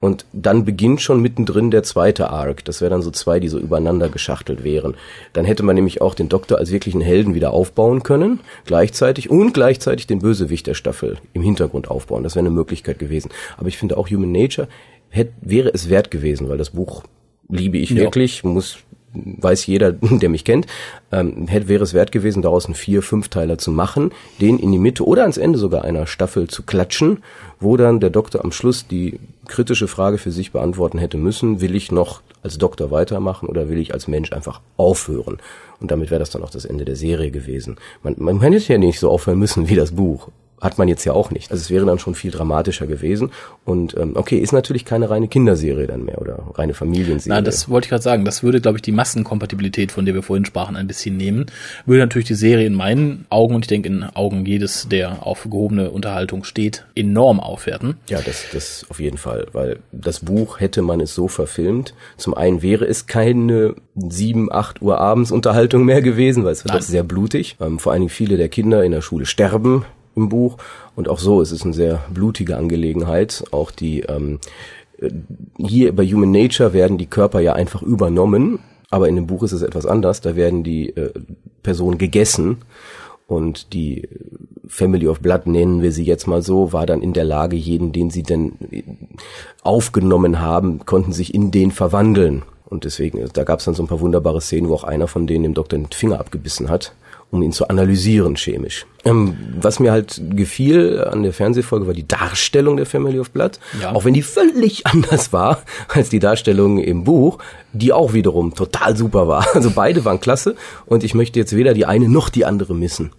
und dann beginnt schon mittendrin der zweite Arc. Das wäre dann so zwei, die so übereinander geschachtelt wären. Dann hätte man nämlich auch den Doktor als wirklichen Helden wieder aufbauen können, gleichzeitig und gleichzeitig den Bösewicht der Staffel im Hintergrund aufbauen. Das wäre eine Möglichkeit gewesen. Aber ich finde auch Human Nature hätte, wäre es wert gewesen, weil das Buch liebe ich ja. wirklich, muss weiß jeder, der mich kennt, ähm, hätte, wäre es wert gewesen, daraus einen vier, fünfteiler zu machen, den in die Mitte oder ans Ende sogar einer Staffel zu klatschen, wo dann der Doktor am Schluss die kritische Frage für sich beantworten hätte müssen, will ich noch als Doktor weitermachen oder will ich als Mensch einfach aufhören? Und damit wäre das dann auch das Ende der Serie gewesen. Man, man hätte ja nicht so aufhören müssen wie das Buch hat man jetzt ja auch nicht. Also es wäre dann schon viel dramatischer gewesen. Und ähm, okay, ist natürlich keine reine Kinderserie dann mehr oder reine Familienserie. Nein, das wollte ich gerade sagen. Das würde, glaube ich, die Massenkompatibilität, von der wir vorhin sprachen, ein bisschen nehmen. Würde natürlich die Serie in meinen Augen und ich denke in Augen jedes, der auf gehobene Unterhaltung steht, enorm aufwerten. Ja, das, das auf jeden Fall, weil das Buch hätte man es so verfilmt. Zum einen wäre es keine sieben, acht Uhr abends Unterhaltung mehr gewesen, weil es wird doch sehr blutig. Ähm, vor allen Dingen viele der Kinder in der Schule sterben im Buch. Und auch so ist es eine sehr blutige Angelegenheit. Auch die ähm, äh, hier bei Human Nature werden die Körper ja einfach übernommen, aber in dem Buch ist es etwas anders. Da werden die äh, Personen gegessen und die Family of Blood nennen wir sie jetzt mal so, war dann in der Lage, jeden, den sie denn aufgenommen haben, konnten sich in den verwandeln. Und deswegen, da gab es dann so ein paar wunderbare Szenen, wo auch einer von denen dem Doktor den Finger abgebissen hat, um ihn zu analysieren chemisch. Ähm, was mir halt gefiel an der Fernsehfolge war die Darstellung der Family of Blood. Ja. Auch wenn die völlig anders war als die Darstellung im Buch, die auch wiederum total super war. Also beide waren klasse und ich möchte jetzt weder die eine noch die andere missen.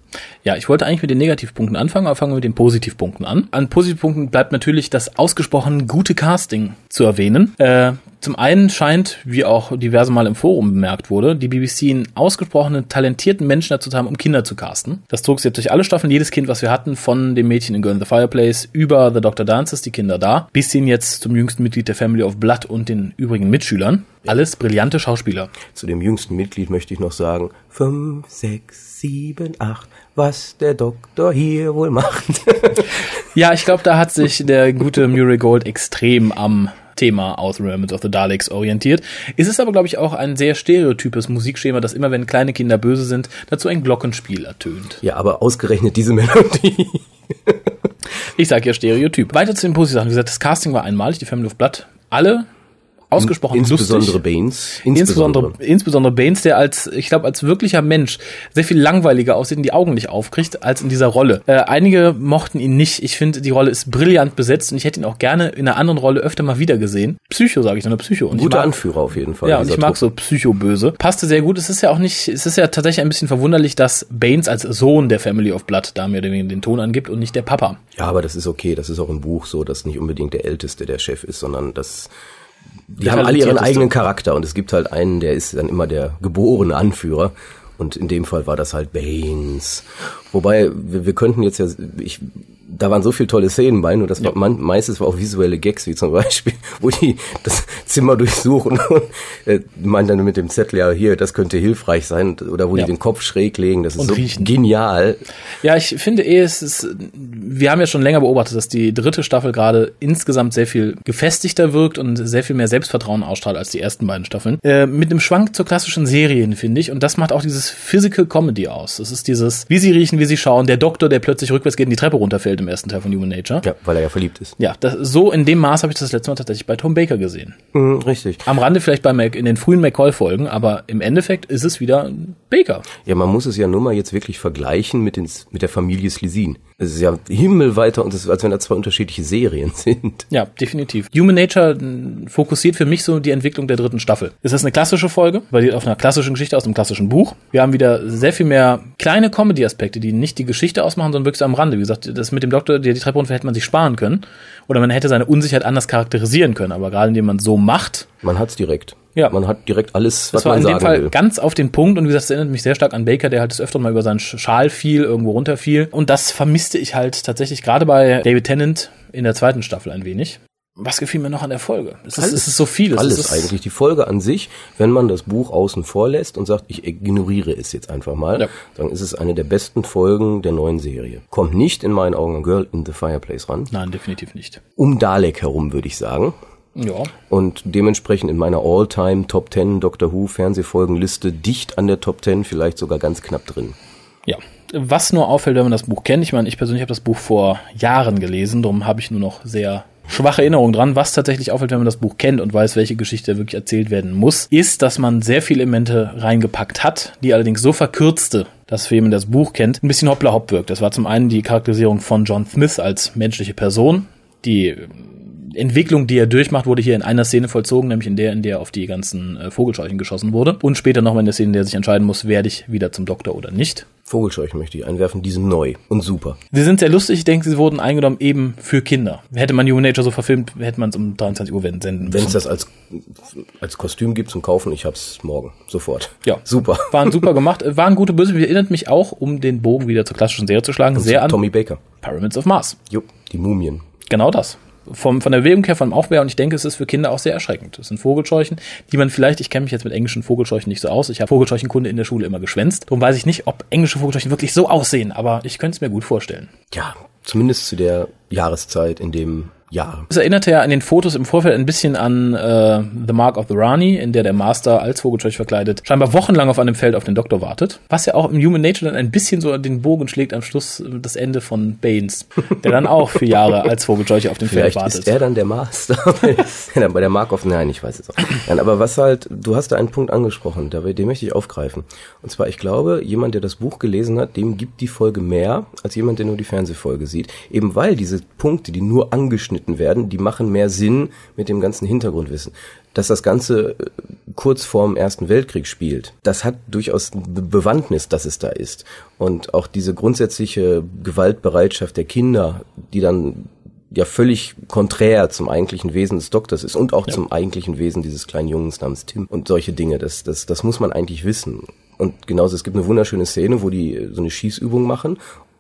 Ja, ich wollte eigentlich mit den Negativpunkten anfangen, aber fangen wir mit den Positivpunkten an. An Positivpunkten bleibt natürlich das ausgesprochen gute Casting zu erwähnen. Äh, zum einen scheint, wie auch diverse Mal im Forum bemerkt wurde, die BBC einen ausgesprochenen talentierten Menschen dazu zu haben, um Kinder zu casten. Das zog sich durch alle Staffeln, jedes Kind, was wir hatten, von dem Mädchen in Girl in the Fireplace über The Doctor Dances, die Kinder da, bis hin jetzt zum jüngsten Mitglied der Family of Blood und den übrigen Mitschülern. Alles brillante Schauspieler. Zu dem jüngsten Mitglied möchte ich noch sagen, fünf, sechs, sieben, acht, was der Doktor hier wohl macht. ja, ich glaube, da hat sich der gute Murray Gold extrem am Thema aus Remnants of the Daleks orientiert. Es ist aber, glaube ich, auch ein sehr stereotypes Musikschema, das immer, wenn kleine Kinder böse sind, dazu ein Glockenspiel ertönt. Ja, aber ausgerechnet diese Melodie. ich sage ja Stereotyp. Weiter zu den positiven Sachen. Wie gesagt, das Casting war einmalig, die Family of Blood. Alle ausgesprochen insbesondere lustig. Baines. Insbesondere, insbesondere Baines, der als, ich glaube, als wirklicher Mensch sehr viel langweiliger aussieht und die Augen nicht aufkriegt als in dieser Rolle. Äh, einige mochten ihn nicht. Ich finde, die Rolle ist brillant besetzt und ich hätte ihn auch gerne in einer anderen Rolle öfter mal wieder gesehen. Psycho, sage ich dann, Psycho. Und Guter mag, Anführer auf jeden Fall. Ja, und ich mag so Psycho-böse. Passte sehr gut. Es ist ja auch nicht, es ist ja tatsächlich ein bisschen verwunderlich, dass Baines als Sohn der Family of Blood da oder weniger den Ton angibt und nicht der Papa. Ja, aber das ist okay. Das ist auch im Buch so, dass nicht unbedingt der Älteste der Chef ist, sondern dass die haben alle ihren eigenen Charakter und es gibt halt einen, der ist dann immer der geborene Anführer. Und in dem Fall war das halt Baines. Wobei, wir, wir könnten jetzt ja, ich da waren so viele tolle Szenen bei, nur das ja. war man, meistens war auch visuelle Gags, wie zum Beispiel, wo die das Zimmer durchsuchen und äh, meinen dann mit dem Zettel, ja, hier, das könnte hilfreich sein, oder wo ja. die den Kopf schräg legen, das ist und so riechen. genial. Ja, ich finde eh, es ist, wir haben ja schon länger beobachtet, dass die dritte Staffel gerade insgesamt sehr viel gefestigter wirkt und sehr viel mehr Selbstvertrauen ausstrahlt als die ersten beiden Staffeln. Äh, mit einem Schwank zur klassischen Serien, finde ich, und das macht auch dieses Physical Comedy aus. Es ist dieses, wie sie riechen, wie sie schauen, der Doktor, der plötzlich rückwärts geht und die Treppe runterfällt im ersten Teil von Human Nature. Ja, weil er ja verliebt ist. Ja, das, so in dem Maß habe ich das letzte Mal tatsächlich bei Tom Baker gesehen. Mhm, richtig. Am Rande vielleicht bei Mac, in den frühen McCall-Folgen, aber im Endeffekt ist es wieder Baker. Ja, man muss es ja nur mal jetzt wirklich vergleichen mit, den, mit der Familie Slisin. Es ist ja himmelweiter und es ist, als wenn da zwei unterschiedliche Serien sind. Ja, definitiv. Human Nature fokussiert für mich so die Entwicklung der dritten Staffel. Es ist eine klassische Folge, weil die auf einer klassischen Geschichte aus einem klassischen Buch. Wir haben wieder sehr viel mehr kleine Comedy-Aspekte, die nicht die Geschichte ausmachen, sondern wirklich so am Rande. Wie gesagt, das mit dem Doktor, der die Treppe runter hätte man sich sparen können. Oder man hätte seine Unsicherheit anders charakterisieren können. Aber gerade indem man so macht. Man hat's direkt. Ja. Man hat direkt alles, was das war man in dem Fall will. ganz auf den Punkt und wie gesagt, das erinnert mich sehr stark an Baker, der halt das öfter mal über seinen Schal fiel, irgendwo runterfiel. Und das vermisste ich halt tatsächlich gerade bei David Tennant in der zweiten Staffel ein wenig. Was gefiel mir noch an der Folge? Es ist, es ist so vieles. Alles eigentlich. Die Folge an sich, wenn man das Buch außen vor lässt und sagt, ich ignoriere es jetzt einfach mal, ja. dann ist es eine der besten Folgen der neuen Serie. Kommt nicht in meinen Augen Girl in the Fireplace ran. Nein, definitiv nicht. Um Dalek herum, würde ich sagen. Ja. Und dementsprechend in meiner All-Time Top 10 Doctor Who Fernsehfolgenliste dicht an der Top 10, vielleicht sogar ganz knapp drin. Ja. Was nur auffällt, wenn man das Buch kennt, ich meine, ich persönlich habe das Buch vor Jahren gelesen, darum habe ich nur noch sehr schwache Erinnerungen dran. Was tatsächlich auffällt, wenn man das Buch kennt und weiß, welche Geschichte wirklich erzählt werden muss, ist, dass man sehr viele Elemente reingepackt hat, die allerdings so verkürzte, dass für jemanden, das Buch kennt, ein bisschen hoppla hopp wirkt. Das war zum einen die Charakterisierung von John Smith als menschliche Person, die Entwicklung, die er durchmacht, wurde hier in einer Szene vollzogen, nämlich in der, in der auf die ganzen äh, Vogelscheuchen geschossen wurde. Und später nochmal in der Szene, in der er sich entscheiden muss, werde ich wieder zum Doktor oder nicht. Vogelscheuchen möchte ich einwerfen, die sind neu und super. Sie sind sehr lustig, ich denke, sie wurden eingenommen eben für Kinder. Hätte man Human Nature so verfilmt, hätte man es um 23 Uhr senden Wenn es das als, als Kostüm gibt zum Kaufen, ich hab's morgen, sofort. Ja. Super. Waren super gemacht, waren gute Böse. Erinnert mich auch, um den Bogen wieder zur klassischen Serie zu schlagen, sehr an Tommy Baker. Pyramids of Mars. Jupp, die Mumien. Genau das. Vom, von der Bewegung her, vom Aufbau, und ich denke, es ist für Kinder auch sehr erschreckend. Es sind Vogelscheuchen, die man vielleicht, ich kenne mich jetzt mit englischen Vogelscheuchen nicht so aus, ich habe Vogelscheuchenkunde in der Schule immer geschwänzt. Darum weiß ich nicht, ob englische Vogelscheuchen wirklich so aussehen, aber ich könnte es mir gut vorstellen. Ja, zumindest zu der Jahreszeit, in dem Jahr. Es erinnerte ja an den Fotos im Vorfeld ein bisschen an äh, The Mark of the Rani, in der der Master als Vogelscheuch verkleidet scheinbar wochenlang auf einem Feld auf den Doktor wartet. Was ja auch im Human Nature dann ein bisschen so den Bogen schlägt am Schluss äh, das Ende von Baines, der dann auch für Jahre als Vogelscheuch auf dem Feld Vielleicht wartet. ist er dann der Master. Ja, Bei der Mark of, nein, ich weiß es auch. Nein, aber was halt, du hast da einen Punkt angesprochen, den möchte ich aufgreifen. Und zwar, ich glaube, jemand, der das Buch gelesen hat, dem gibt die Folge mehr, als jemand, der nur die Fernsehfolge sieht. Eben weil diese Punkte, die nur angeschnitten werden, die machen mehr Sinn mit dem ganzen Hintergrundwissen. Dass das Ganze äh, kurz vorm Ersten Weltkrieg spielt, das hat durchaus Be- Bewandtnis, dass es da ist. Und auch diese grundsätzliche Gewaltbereitschaft der Kinder, die dann ja völlig konträr zum eigentlichen Wesen des Doktors ist und auch zum eigentlichen Wesen dieses kleinen Jungens namens Tim und solche Dinge. Das, das, das muss man eigentlich wissen. Und genauso, es gibt eine wunderschöne Szene, wo die äh, so eine Schießübung machen.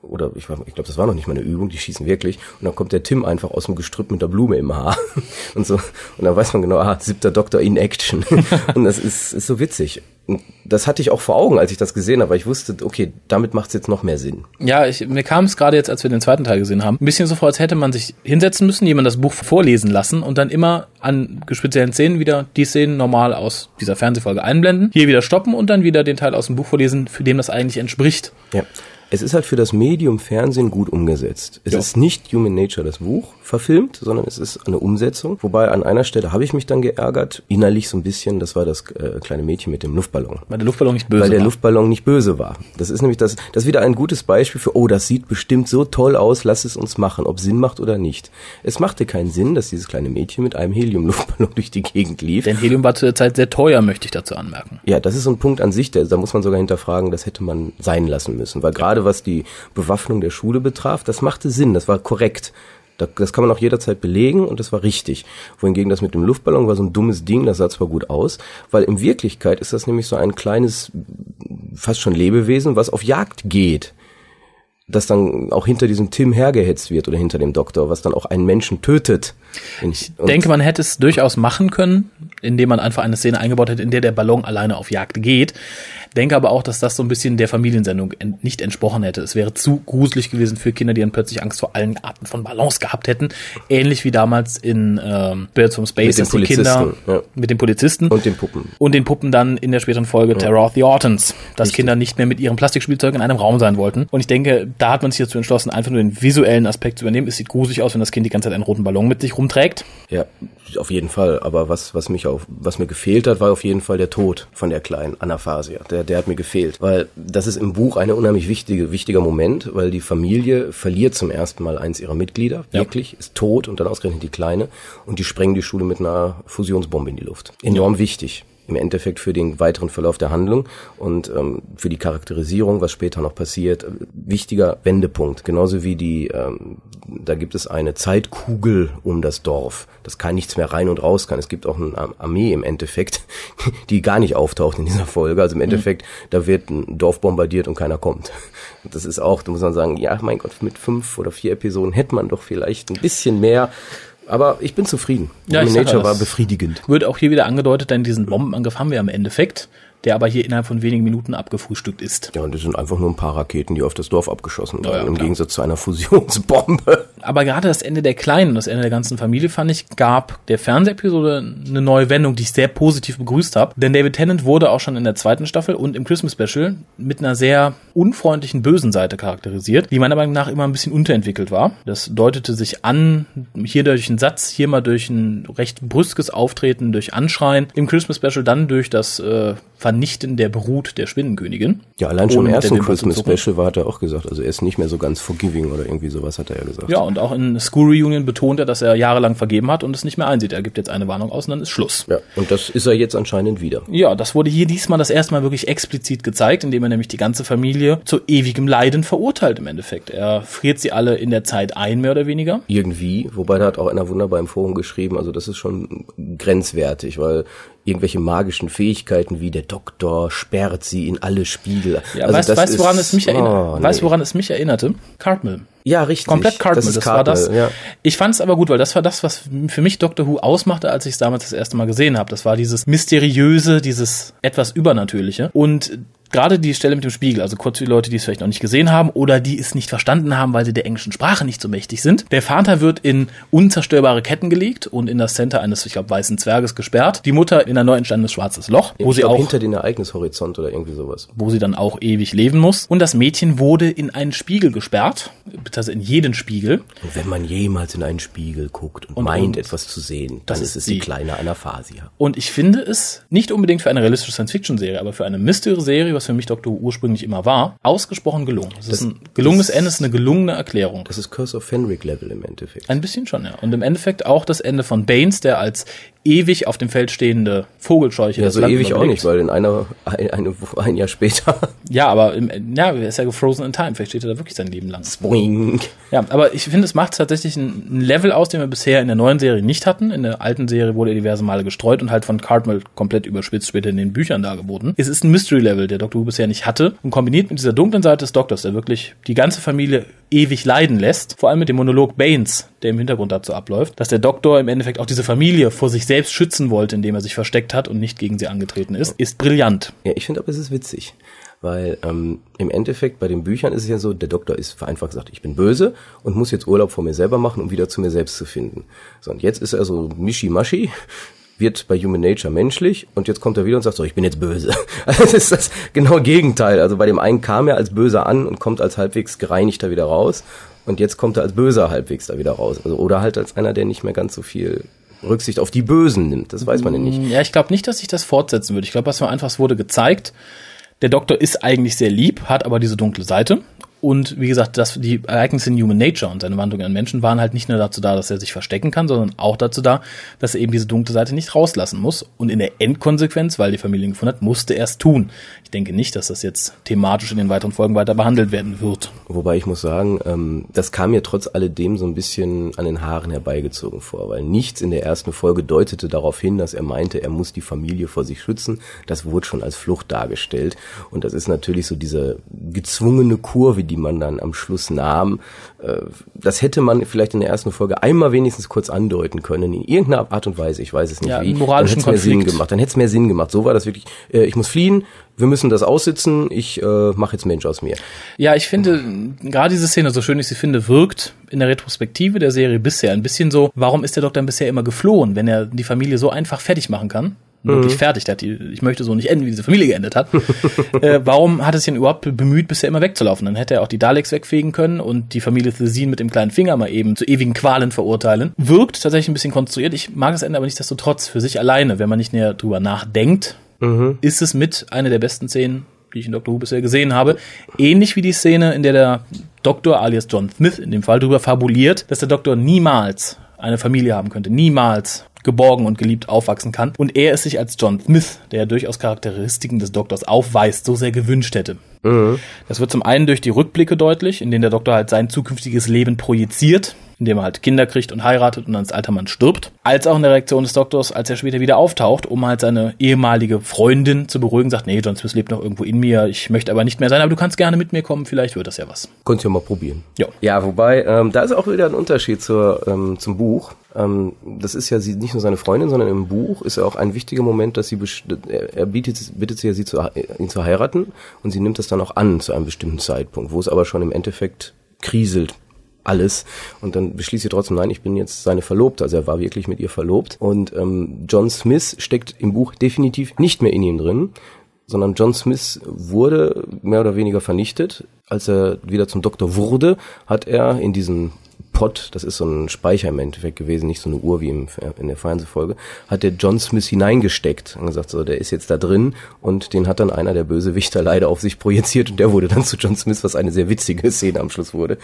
Oder ich, ich glaube, das war noch nicht mal eine Übung, die schießen wirklich. Und dann kommt der Tim einfach aus dem Gestrüpp mit der Blume im Haar. Und so. Und dann weiß man genau, ah, siebter Doktor in Action. Und das ist, ist so witzig. Und das hatte ich auch vor Augen, als ich das gesehen habe, weil ich wusste, okay, damit macht es jetzt noch mehr Sinn. Ja, ich, mir kam es gerade jetzt, als wir den zweiten Teil gesehen haben, ein bisschen so vor, als hätte man sich hinsetzen müssen, jemand das Buch vorlesen lassen und dann immer an speziellen Szenen wieder die Szenen normal aus dieser Fernsehfolge einblenden, hier wieder stoppen und dann wieder den Teil aus dem Buch vorlesen, für dem das eigentlich entspricht. Ja. Es ist halt für das Medium Fernsehen gut umgesetzt. Es Ja. ist nicht Human Nature das Buch verfilmt, sondern es ist eine Umsetzung. Wobei an einer Stelle habe ich mich dann geärgert, innerlich so ein bisschen, das war das äh, kleine Mädchen mit dem Luftballon. Weil der Luftballon nicht böse Weil der war. Luftballon nicht böse war. Das ist nämlich das, das ist wieder ein gutes Beispiel für, oh, das sieht bestimmt so toll aus, lass es uns machen, ob Sinn macht oder nicht. Es machte keinen Sinn, dass dieses kleine Mädchen mit einem Helium-Luftballon durch die Gegend lief. Denn Helium war zu der Zeit sehr teuer, möchte ich dazu anmerken. Ja, das ist so ein Punkt an sich, der, da muss man sogar hinterfragen, das hätte man sein lassen müssen. Weil gerade was die Bewaffnung der Schule betraf, das machte Sinn, das war korrekt. Da- Das kann man auch jederzeit belegen und das war richtig. Wohingegen das mit dem Luftballon war so ein dummes Ding, das sah zwar gut aus, weil in Wirklichkeit ist das nämlich so ein kleines, fast schon Lebewesen, was auf Jagd geht. Das dann auch hinter diesem Tim hergehetzt wird oder hinter dem Doktor, was dann auch einen Menschen tötet. Ich denke, man hätte es durchaus machen können, indem man einfach eine Szene eingebaut hätte, in der der Ballon alleine auf Jagd geht. Denke aber auch, dass das so ein bisschen der Familiensendung en- nicht entsprochen hätte. Es wäre zu gruselig gewesen für Kinder, die dann plötzlich Angst vor allen Arten von Ballons gehabt hätten. Ähnlich wie damals in ähm, Birds from Space, Mit den dass die Kinder Polizisten, ja. mit den Polizisten und den Puppen. und den Puppen dann in der späteren Folge Terror of the Autons, dass Kinder nicht mehr mit ihrem Plastikspielzeug in einem Raum sein wollten. Und ich denke, da hat man sich dazu entschlossen, einfach nur den visuellen Aspekt zu übernehmen. Es sieht gruselig aus, wenn das Kind die ganze Zeit einen roten Ballon mit sich rumträgt. Ja, auf jeden Fall. Aber was, was mich auf, was mir gefehlt hat, war auf jeden Fall der Tod von der kleinen Anaphasia. Der, der hat mir gefehlt. Weil das ist im Buch eine unheimlich wichtige, wichtiger Moment, weil die Familie verliert zum ersten Mal eins ihrer Mitglieder. Ja. Wirklich, ist tot und dann ausgerechnet die Kleine. Und die sprengen die Schule mit einer Fusionsbombe in die Luft. Enorm wichtig. Im Endeffekt für den weiteren Verlauf der Handlung und ähm, für die Charakterisierung, was später noch passiert, äh, wichtiger Wendepunkt. Genauso wie die, ähm, da gibt es eine Zeitkugel um das Dorf, dass kein nichts mehr rein und raus kann. Es gibt auch eine Ar- Armee im Endeffekt, die gar nicht auftaucht in dieser Folge. Also im Endeffekt, da wird ein Dorf bombardiert und keiner kommt. Das ist auch, da muss man sagen, ja, mein Gott, mit fünf oder vier Episoden hätte man doch vielleicht ein bisschen mehr. Aber ich bin zufrieden. Ja, Human Nature war befriedigend. Wird auch hier wieder angedeutet, denn diesen Bombenangriff haben wir im Endeffekt, der aber hier innerhalb von wenigen Minuten abgefrühstückt ist. Ja, und das sind einfach nur ein paar Raketen, die auf das Dorf abgeschossen Ja, werden, ja, im klar. Gegensatz zu einer Fusionsbombe. Aber gerade das Ende der Kleinen und das Ende der ganzen Familie fand ich, gab der Fernsehepisode eine neue Wendung, die ich sehr positiv begrüßt habe. Denn David Tennant wurde auch schon in der zweiten Staffel und im Christmas Special mit einer sehr unfreundlichen bösen Seite charakterisiert, die meiner Meinung nach immer ein bisschen unterentwickelt war. Das deutete sich an, hier durch einen Satz, hier mal durch ein recht brüskes Auftreten, durch Anschreien, im Christmas Special dann durch das äh, Vernichten der Brut der Spinnenkönigin. Ja, allein schon im ersten Christmas. Special war, hat er auch gesagt, also er ist nicht mehr so ganz forgiving oder irgendwie sowas, hat er ja gesagt. Ja, und auch in School Reunion betont er, dass er jahrelang vergeben hat und es nicht mehr einsieht. Er gibt jetzt eine Warnung aus und dann ist Schluss. Ja, und das ist er jetzt anscheinend wieder. Ja, das wurde hier diesmal das erste Mal wirklich explizit gezeigt, indem er nämlich die ganze Familie zu ewigem Leiden verurteilt im Endeffekt. Er friert sie alle in der Zeit ein, mehr oder weniger. Irgendwie, wobei da hat auch einer wunderbar im Forum geschrieben, also das ist schon grenzwertig, weil irgendwelche magischen Fähigkeiten wie der Doktor sperrt sie in alle Spiegel. Ja, also weißt, das weißt du, woran ist- es mich erinnert? Oh, weißt nee. woran es mich erinnerte? Cartmill. Ja, richtig. Komplett Cartmill, das, ist war das. Ja. Ich fand es aber gut, weil das war das, was für mich Doctor Who ausmachte, als ich es damals das erste Mal gesehen habe. Das war dieses mysteriöse, dieses etwas übernatürliche und Gerade die Stelle mit dem Spiegel, also kurz für die Leute, die es vielleicht noch nicht gesehen haben oder die es nicht verstanden haben, weil sie der englischen Sprache nicht so mächtig sind. Der Vater wird in unzerstörbare Ketten gelegt und in das Center eines, ich glaube, weißen Zwerges gesperrt. Die Mutter in ein neu entstandenes schwarzes Loch, wo ich sie auch hinter den Ereignishorizont oder irgendwie sowas. wo sie dann auch ewig leben muss. Und das Mädchen wurde in einen Spiegel gesperrt, beziehungsweise in jeden Spiegel. Und wenn man jemals in einen Spiegel guckt und, Und- meint, und- etwas zu sehen, Das dann ist es die kleine Anastasia. Und ich finde es nicht unbedingt für eine realistische Science-Fiction-Serie, aber für eine Mystery-Serie, was für mich Doctor Who ursprünglich immer war, ausgesprochen gelungen. Es ist ein gelungenes Ende, es ist eine gelungene Erklärung. Das ist Curse of Fenric Level im Endeffekt. Ein bisschen schon, ja. Und im Endeffekt auch das Ende von Baines, der als ewig auf dem Feld stehende Vogelscheuche Ja, das so ewig auch nicht, weil in einer, ein, eine, ein Jahr später, Ja, aber im, ja, er ist ja gefrozen in time. Vielleicht steht er da wirklich sein Leben lang. boing. Ja, aber ich finde, es macht tatsächlich ein Level aus, den wir bisher in der neuen Serie nicht hatten. In der alten Serie wurde er diverse Male gestreut und halt von Cartmel komplett überspitzt später in den Büchern dargeboten. Es ist ein Mystery-Level, der Doctor Who bisher nicht hatte. Und kombiniert mit dieser dunklen Seite des Doktors, der wirklich die ganze Familie ewig leiden lässt, vor allem mit dem Monolog Baines, der im Hintergrund dazu abläuft, dass der Doktor im Endeffekt auch diese Familie vor sich selbst schützen wollte, indem er sich versteckt hat und nicht gegen sie angetreten ist, ist brillant. Ja, ich finde aber, es ist witzig. Weil ähm, im Endeffekt bei den Büchern ist es ja so, der Doktor ist vereinfacht gesagt, ich bin böse und muss jetzt Urlaub vor mir selber machen, um wieder zu mir selbst zu finden. So, und jetzt ist er so mischi-maschi, wird bei Human Nature menschlich und jetzt kommt er wieder und sagt so, ich bin jetzt böse. Also das ist das genaue Gegenteil. Also bei dem einen kam er als böser an und kommt als halbwegs gereinigter wieder raus und jetzt kommt er als böser halbwegs da wieder raus. Also oder halt als einer, der nicht mehr ganz so viel Rücksicht auf die Bösen nimmt. Das weiß man ja nicht. Ja, ich glaube nicht, dass sich das fortsetzen würde. Ich glaube, was war einfach, wurde gezeigt, der Doktor ist eigentlich sehr lieb, hat aber diese dunkle Seite. Und wie gesagt, das, die Ereignisse in Human Nature und seine Wandlung an Menschen waren halt nicht nur dazu da, dass er sich verstecken kann, sondern auch dazu da, dass er eben diese dunkle Seite nicht rauslassen muss. Und in der Endkonsequenz, weil die Familie ihn gefunden hat, musste er es tun. Ich denke nicht, dass das jetzt thematisch in den weiteren Folgen weiter behandelt werden wird. Wobei ich muss sagen, ähm, das kam mir trotz alledem so ein bisschen an den Haaren herbeigezogen vor, weil nichts in der ersten Folge deutete darauf hin, dass er meinte, er muss die Familie vor sich schützen. Das wurde schon als Flucht dargestellt. Und das ist natürlich so diese gezwungene Kurve, die man dann am Schluss nahm. Äh, das hätte man vielleicht in der ersten Folge einmal wenigstens kurz andeuten können, in irgendeiner Art und Weise. Ich weiß es nicht Ja, wie. moralischen dann hätte es mehr Sinn gemacht. Dann hätte es mehr Sinn gemacht. So war das wirklich. Äh, ich muss fliehen. Wir müssen das aussitzen. Ich äh, mache jetzt Mensch aus mir. Ja, ich finde, gerade diese Szene, so schön ich sie finde, wirkt in der Retrospektive der Serie bisher ein bisschen so, warum ist der Doktor bisher immer geflohen, wenn er die Familie so einfach fertig machen kann? Wirklich fertig, der hat die, ich möchte so nicht enden, wie diese Familie geendet hat. äh, warum hat es ihn überhaupt bemüht, bisher immer wegzulaufen? Dann hätte er auch die Daleks wegfegen können und die Familie Thesine mit dem kleinen Finger mal eben zu ewigen Qualen verurteilen. Wirkt tatsächlich ein bisschen konstruiert. Ich mag das Ende aber nichtsdestotrotz für sich alleine, wenn man nicht näher drüber nachdenkt, ist es mit einer der besten Szenen, die ich in Doctor Who bisher gesehen habe. Ähnlich wie die Szene, in der der Doktor alias John Smith in dem Fall darüber fabuliert, dass der Doktor niemals eine Familie haben könnte, niemals geborgen und geliebt aufwachsen kann. Und er es sich als John Smith, der durchaus Charakteristiken des Doktors aufweist, so sehr gewünscht hätte. Das wird zum einen durch die Rückblicke deutlich, in denen der Doktor halt sein zukünftiges Leben projiziert, indem er halt Kinder kriegt und heiratet und dann als alter Mann stirbt, als auch in der Reaktion des Doktors, als er später wieder auftaucht, um halt seine ehemalige Freundin zu beruhigen, sagt, nee, John Smith lebt noch irgendwo in mir, ich möchte aber nicht mehr sein, aber du kannst gerne mit mir kommen, vielleicht wird das ja was. Könnt ihr mal probieren. Ja. Ja, wobei, ähm, da ist auch wieder ein Unterschied zur, ähm, zum Buch. Ähm, das ist ja sie, nicht nur seine Freundin, sondern im Buch ist ja auch ein wichtiger Moment, dass sie, er, er bietet, bittet sie ja, sie zu, ihn zu heiraten und sie nimmt das dann auch an zu einem bestimmten Zeitpunkt, wo es aber schon im Endeffekt kriselt alles. Und dann beschließt sie trotzdem, nein, ich bin jetzt seine Verlobte, also er war wirklich mit ihr verlobt. Und ähm, John Smith steckt im Buch definitiv nicht mehr in ihm drin, sondern John Smith wurde mehr oder weniger vernichtet. Als er wieder zum Doktor wurde, hat er in diesen Pod, das ist so ein Speicher im Endeffekt gewesen, nicht so eine Uhr wie im, in der Fernsehfolge, hat der John Smith hineingesteckt und gesagt, so, der ist jetzt da drin und den hat dann einer der Bösewichter leider auf sich projiziert und der wurde dann zu John Smith, was eine sehr witzige Szene am Schluss wurde.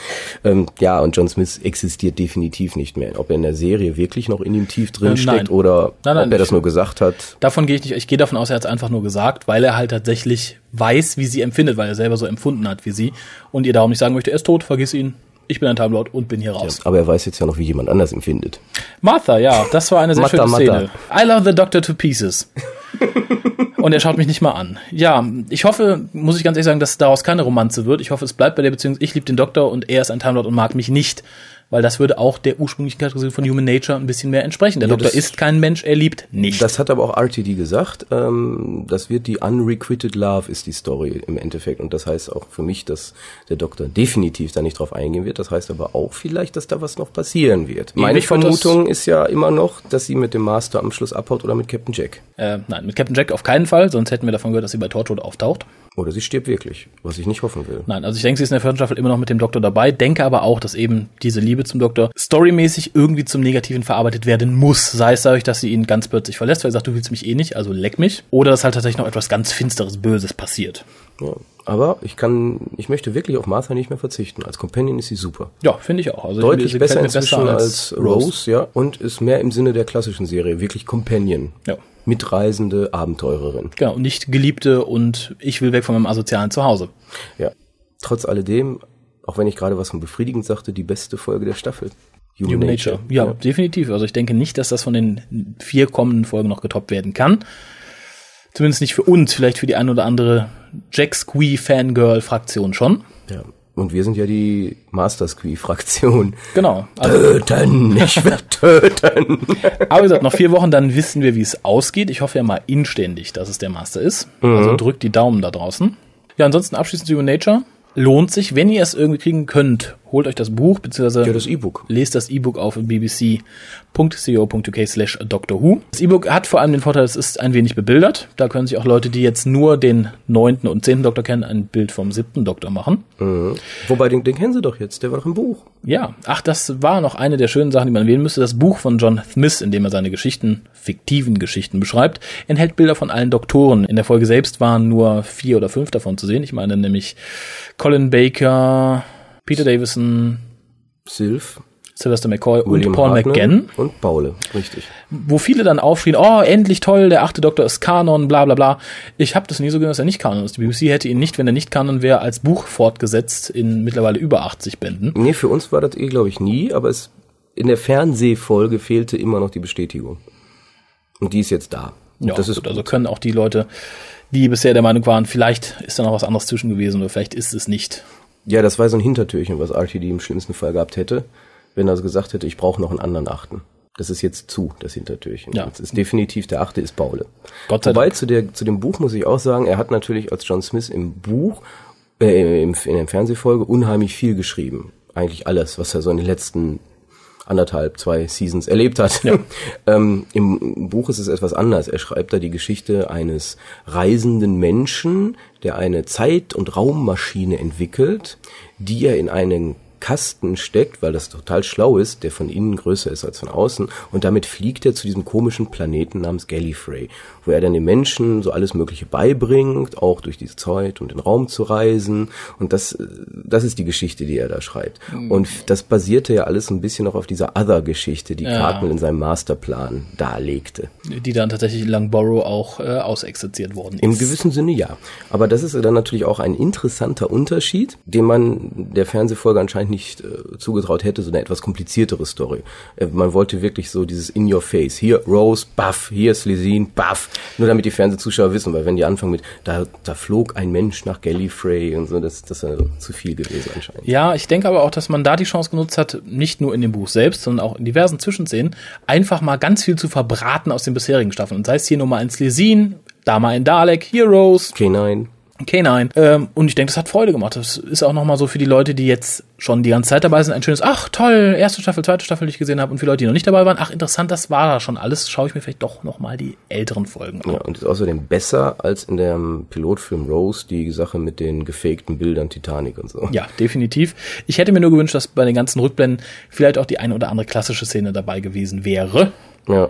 Ähm, ja, und John Smith existiert definitiv nicht mehr. Ob er in der Serie wirklich noch in ihm tief drin Äh, steckt nein. oder Nein, nein, ob er das nur gesagt hat. Davon gehe ich nicht, ich gehe davon aus, er hat es einfach nur gesagt, weil er halt tatsächlich weiß, wie sie empfindet, weil er selber so empfunden hat wie sie und ihr darum nicht sagen möchte, er ist tot, vergiss ihn, ich bin ein Time Lord und bin hier raus. Aber er weiß jetzt ja noch, wie jemand anders empfindet. Martha, ja, das war eine sehr Martha, schöne. Szene. I love the Doctor to pieces. Und er schaut mich nicht mal an. Ja, ich hoffe, muss ich ganz ehrlich sagen, dass daraus keine Romanze wird. Ich hoffe, es bleibt bei der Beziehung, ich liebe den Doktor und er ist ein Time Lord und mag mich nicht. Weil das würde auch der ursprünglichen Kategorie von Human Nature ein bisschen mehr entsprechen. Der Ja, Doktor ist kein Mensch, er liebt nicht. Das hat aber auch RTD gesagt. Ähm, das wird die Unrequited Love ist die Story im Endeffekt. Und das heißt auch für mich, dass der Doktor definitiv da nicht drauf eingehen wird. Das heißt aber auch vielleicht, dass da was noch passieren wird. Meine das- Vermutung ist ja immer noch, dass sie mit dem Master am Schluss abhaut oder mit Captain Jack. äh, nein, mit Captain Jack auf keinen Fall, sonst hätten wir davon gehört, dass sie bei Torchwood auftaucht. Oder sie stirbt wirklich, was ich nicht hoffen will. Nein, also ich denke, sie ist in der vierten Staffel immer noch mit dem Doktor dabei, denke aber auch, dass eben diese Liebe zum Doktor storymäßig irgendwie zum Negativen verarbeitet werden muss. Sei es dadurch, dass sie ihn ganz plötzlich verlässt, weil sie sagt, du willst mich eh nicht, also leck mich. Oder dass halt tatsächlich noch etwas ganz Finsteres, Böses passiert. Ja. Aber ich kann, ich möchte wirklich auf Martha nicht mehr verzichten. Als Companion ist sie super. Ja, finde ich auch. Also Deutlich sie besser gefällt mir inzwischen als Rose, ja. Und ist mehr im Sinne der klassischen Serie. Wirklich Companion. Ja. Mitreisende Abenteurerin. Genau, und nicht Geliebte und ich will weg von meinem asozialen Zuhause. Ja. Trotz alledem, auch wenn ich gerade was von befriedigend sagte, die beste Folge der Staffel. Human Nature. Ja, definitiv. Also ich denke nicht, dass das von den vier kommenden Folgen noch getoppt werden kann. Zumindest nicht für uns, vielleicht für die ein oder andere Jack Squee Fangirl Fraktion schon. ja. Und wir sind ja die Master Squee-Fraktion. Genau. Also, Töten, ich werde töten. aber wie gesagt, noch vier Wochen, dann wissen wir, wie es ausgeht. Ich hoffe ja mal inständig, dass es der Master ist. Also drückt die Daumen da draußen. Ja, ansonsten abschließend zu Human Nature. Lohnt sich, wenn ihr es irgendwie kriegen könnt, holt euch das Buch, beziehungsweise Ja, das E-Book. lest das E-Book auf bbc.co.uk slash Doctor Who. Das E-Book hat vor allem den Vorteil, es ist ein wenig bebildert. Da können sich auch Leute, die jetzt nur den neunten und zehnten Doktor kennen, ein Bild vom siebten Doktor machen. Mhm. Wobei, den, den kennen sie doch jetzt, der war doch im Buch. Ja, ach, das war noch eine der schönen Sachen, die man erwähnen müsste. Das Buch von John Smith, in dem er seine Geschichten, fiktiven Geschichten beschreibt, enthält Bilder von allen Doktoren. In der Folge selbst waren nur vier oder fünf davon zu sehen. Ich meine nämlich Colin Baker, Peter Davison, Sylph, Sylvester McCoy William und Paul Hartnell McGann, Und Paule, richtig. wo viele dann aufschrien, oh, endlich toll, der achte Doktor ist Kanon, bla bla bla. Ich habe das nie so gesehen, dass er nicht Kanon ist. Die BBC hätte ihn nicht, wenn er nicht Kanon wäre, als Buch fortgesetzt in mittlerweile über 80 Bänden. Nee, für uns war das eh, glaube ich, nie, aber es in der Fernsehfolge fehlte immer noch die Bestätigung. Und die ist jetzt da. Und Ja, das ist gut, also können auch die Leute, die bisher der Meinung waren, vielleicht ist da noch was anderes zwischen gewesen oder vielleicht ist es nicht. Ja, das war so ein Hintertürchen, was RTD im schlimmsten Fall gehabt hätte, wenn er so gesagt hätte, ich brauche noch einen anderen Achten. Das ist jetzt zu, das Hintertürchen. Ja. Das ist definitiv, der Achte ist Paule. Gott sei Wobei Dank. zu, der, zu dem Buch muss ich auch sagen, er hat natürlich als John Smith im Buch, äh, im, in der Fernsehfolge unheimlich viel geschrieben. Eigentlich alles, was er so in den letzten anderthalb, zwei Seasons erlebt hat. ähm, Im Buch ist es etwas anders. Er schreibt da die Geschichte eines reisenden Menschen, der eine Zeit- und Raummaschine entwickelt, die er in einen Kasten steckt, weil das total schlau ist, der von innen größer ist als von außen. Und damit fliegt er zu diesem komischen Planeten namens Gallifrey, wo er dann den Menschen so alles Mögliche beibringt, auch durch diese Zeit und den Raum zu reisen. Und das, das ist die Geschichte, die er da schreibt. Und das basierte ja alles ein bisschen noch auf dieser Other-Geschichte, die Ja. Cartman in seinem Masterplan darlegte. Die dann tatsächlich in Langborough auch äh, ausexerziert worden ist. Im gewissen Sinne ja. Aber das ist dann natürlich auch ein interessanter Unterschied, den man der Fernsehfolge anscheinend nicht äh, zugetraut hätte, so eine etwas kompliziertere Story. Äh, man wollte wirklich so dieses in your face. Hier Rose, buff, hier Slezine, buff. Nur damit die Fernsehzuschauer wissen, weil wenn die anfangen mit, da, da flog ein Mensch nach Gallifrey und so, das, das ist ja zu viel gewesen anscheinend. Ja, ich denke aber auch, dass man da die Chance genutzt hat, nicht nur in dem Buch selbst, sondern auch in diversen Zwischenszenen, einfach mal ganz viel zu verbraten aus den bisherigen Staffeln. Und sei es hier nur mal ein Slesin, da mal ein Dalek, Heroes, K9. K9. Ähm, und ich denke, das hat Freude gemacht. Das ist auch nochmal so für die Leute, die jetzt schon die ganze Zeit dabei sind, ein schönes, ach toll, erste Staffel, zweite Staffel, die ich gesehen habe. Und für Leute, die noch nicht dabei waren, ach interessant, das war da schon alles. Schaue ich mir vielleicht doch nochmal die älteren Folgen an. Ja, und ist außerdem besser als in dem Pilotfilm Rose, die Sache mit den gefakten Bildern Titanic und so. Ja, definitiv. Ich hätte mir nur gewünscht, dass bei den ganzen Rückblenden vielleicht auch die eine oder andere klassische Szene dabei gewesen wäre. Ja.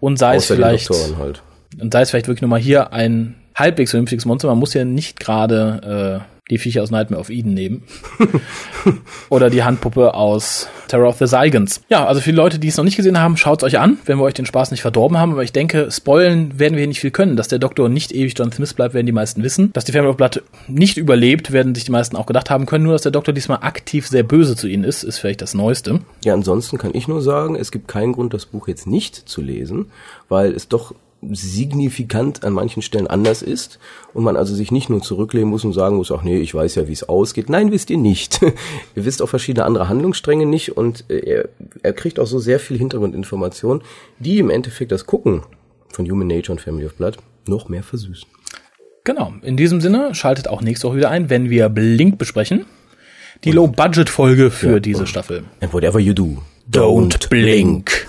Und sei es Außer die vielleicht, halt. und sei es vielleicht wirklich nochmal hier ein halbwegs vernünftiges Monster. Man muss ja nicht gerade äh, die Viecher aus Nightmare of Eden nehmen. Oder die Handpuppe aus Terror of the Zygons. Ja, also für die Leute, die es noch nicht gesehen haben, schaut's euch an, wenn wir euch den Spaß nicht verdorben haben. Aber ich denke, spoilen werden wir hier nicht viel können. Dass der Doktor nicht ewig John Smith bleibt, werden die meisten wissen. Dass die Family of Blood nicht überlebt, werden sich die meisten auch gedacht haben können. Nur, dass der Doktor diesmal aktiv sehr böse zu ihnen ist, ist vielleicht das Neueste. Ja, ansonsten kann ich nur sagen, es gibt keinen Grund, das Buch jetzt nicht zu lesen, weil es doch signifikant an manchen Stellen anders ist und man also sich nicht nur zurücklehnen muss und sagen muss, ach nee, ich weiß ja, wie es ausgeht. Nein, wisst ihr nicht. ihr wisst auch verschiedene andere Handlungsstränge nicht und äh, er, er kriegt auch so sehr viel Hintergrundinformation, die im Endeffekt das Gucken von Human Nature und Family of Blood noch mehr versüßen. Genau. In diesem Sinne, schaltet auch nächste Woche wieder ein, wenn wir Blink besprechen. Die Low-Budget-Folge für diese Staffel. And whatever you do, Don't blink.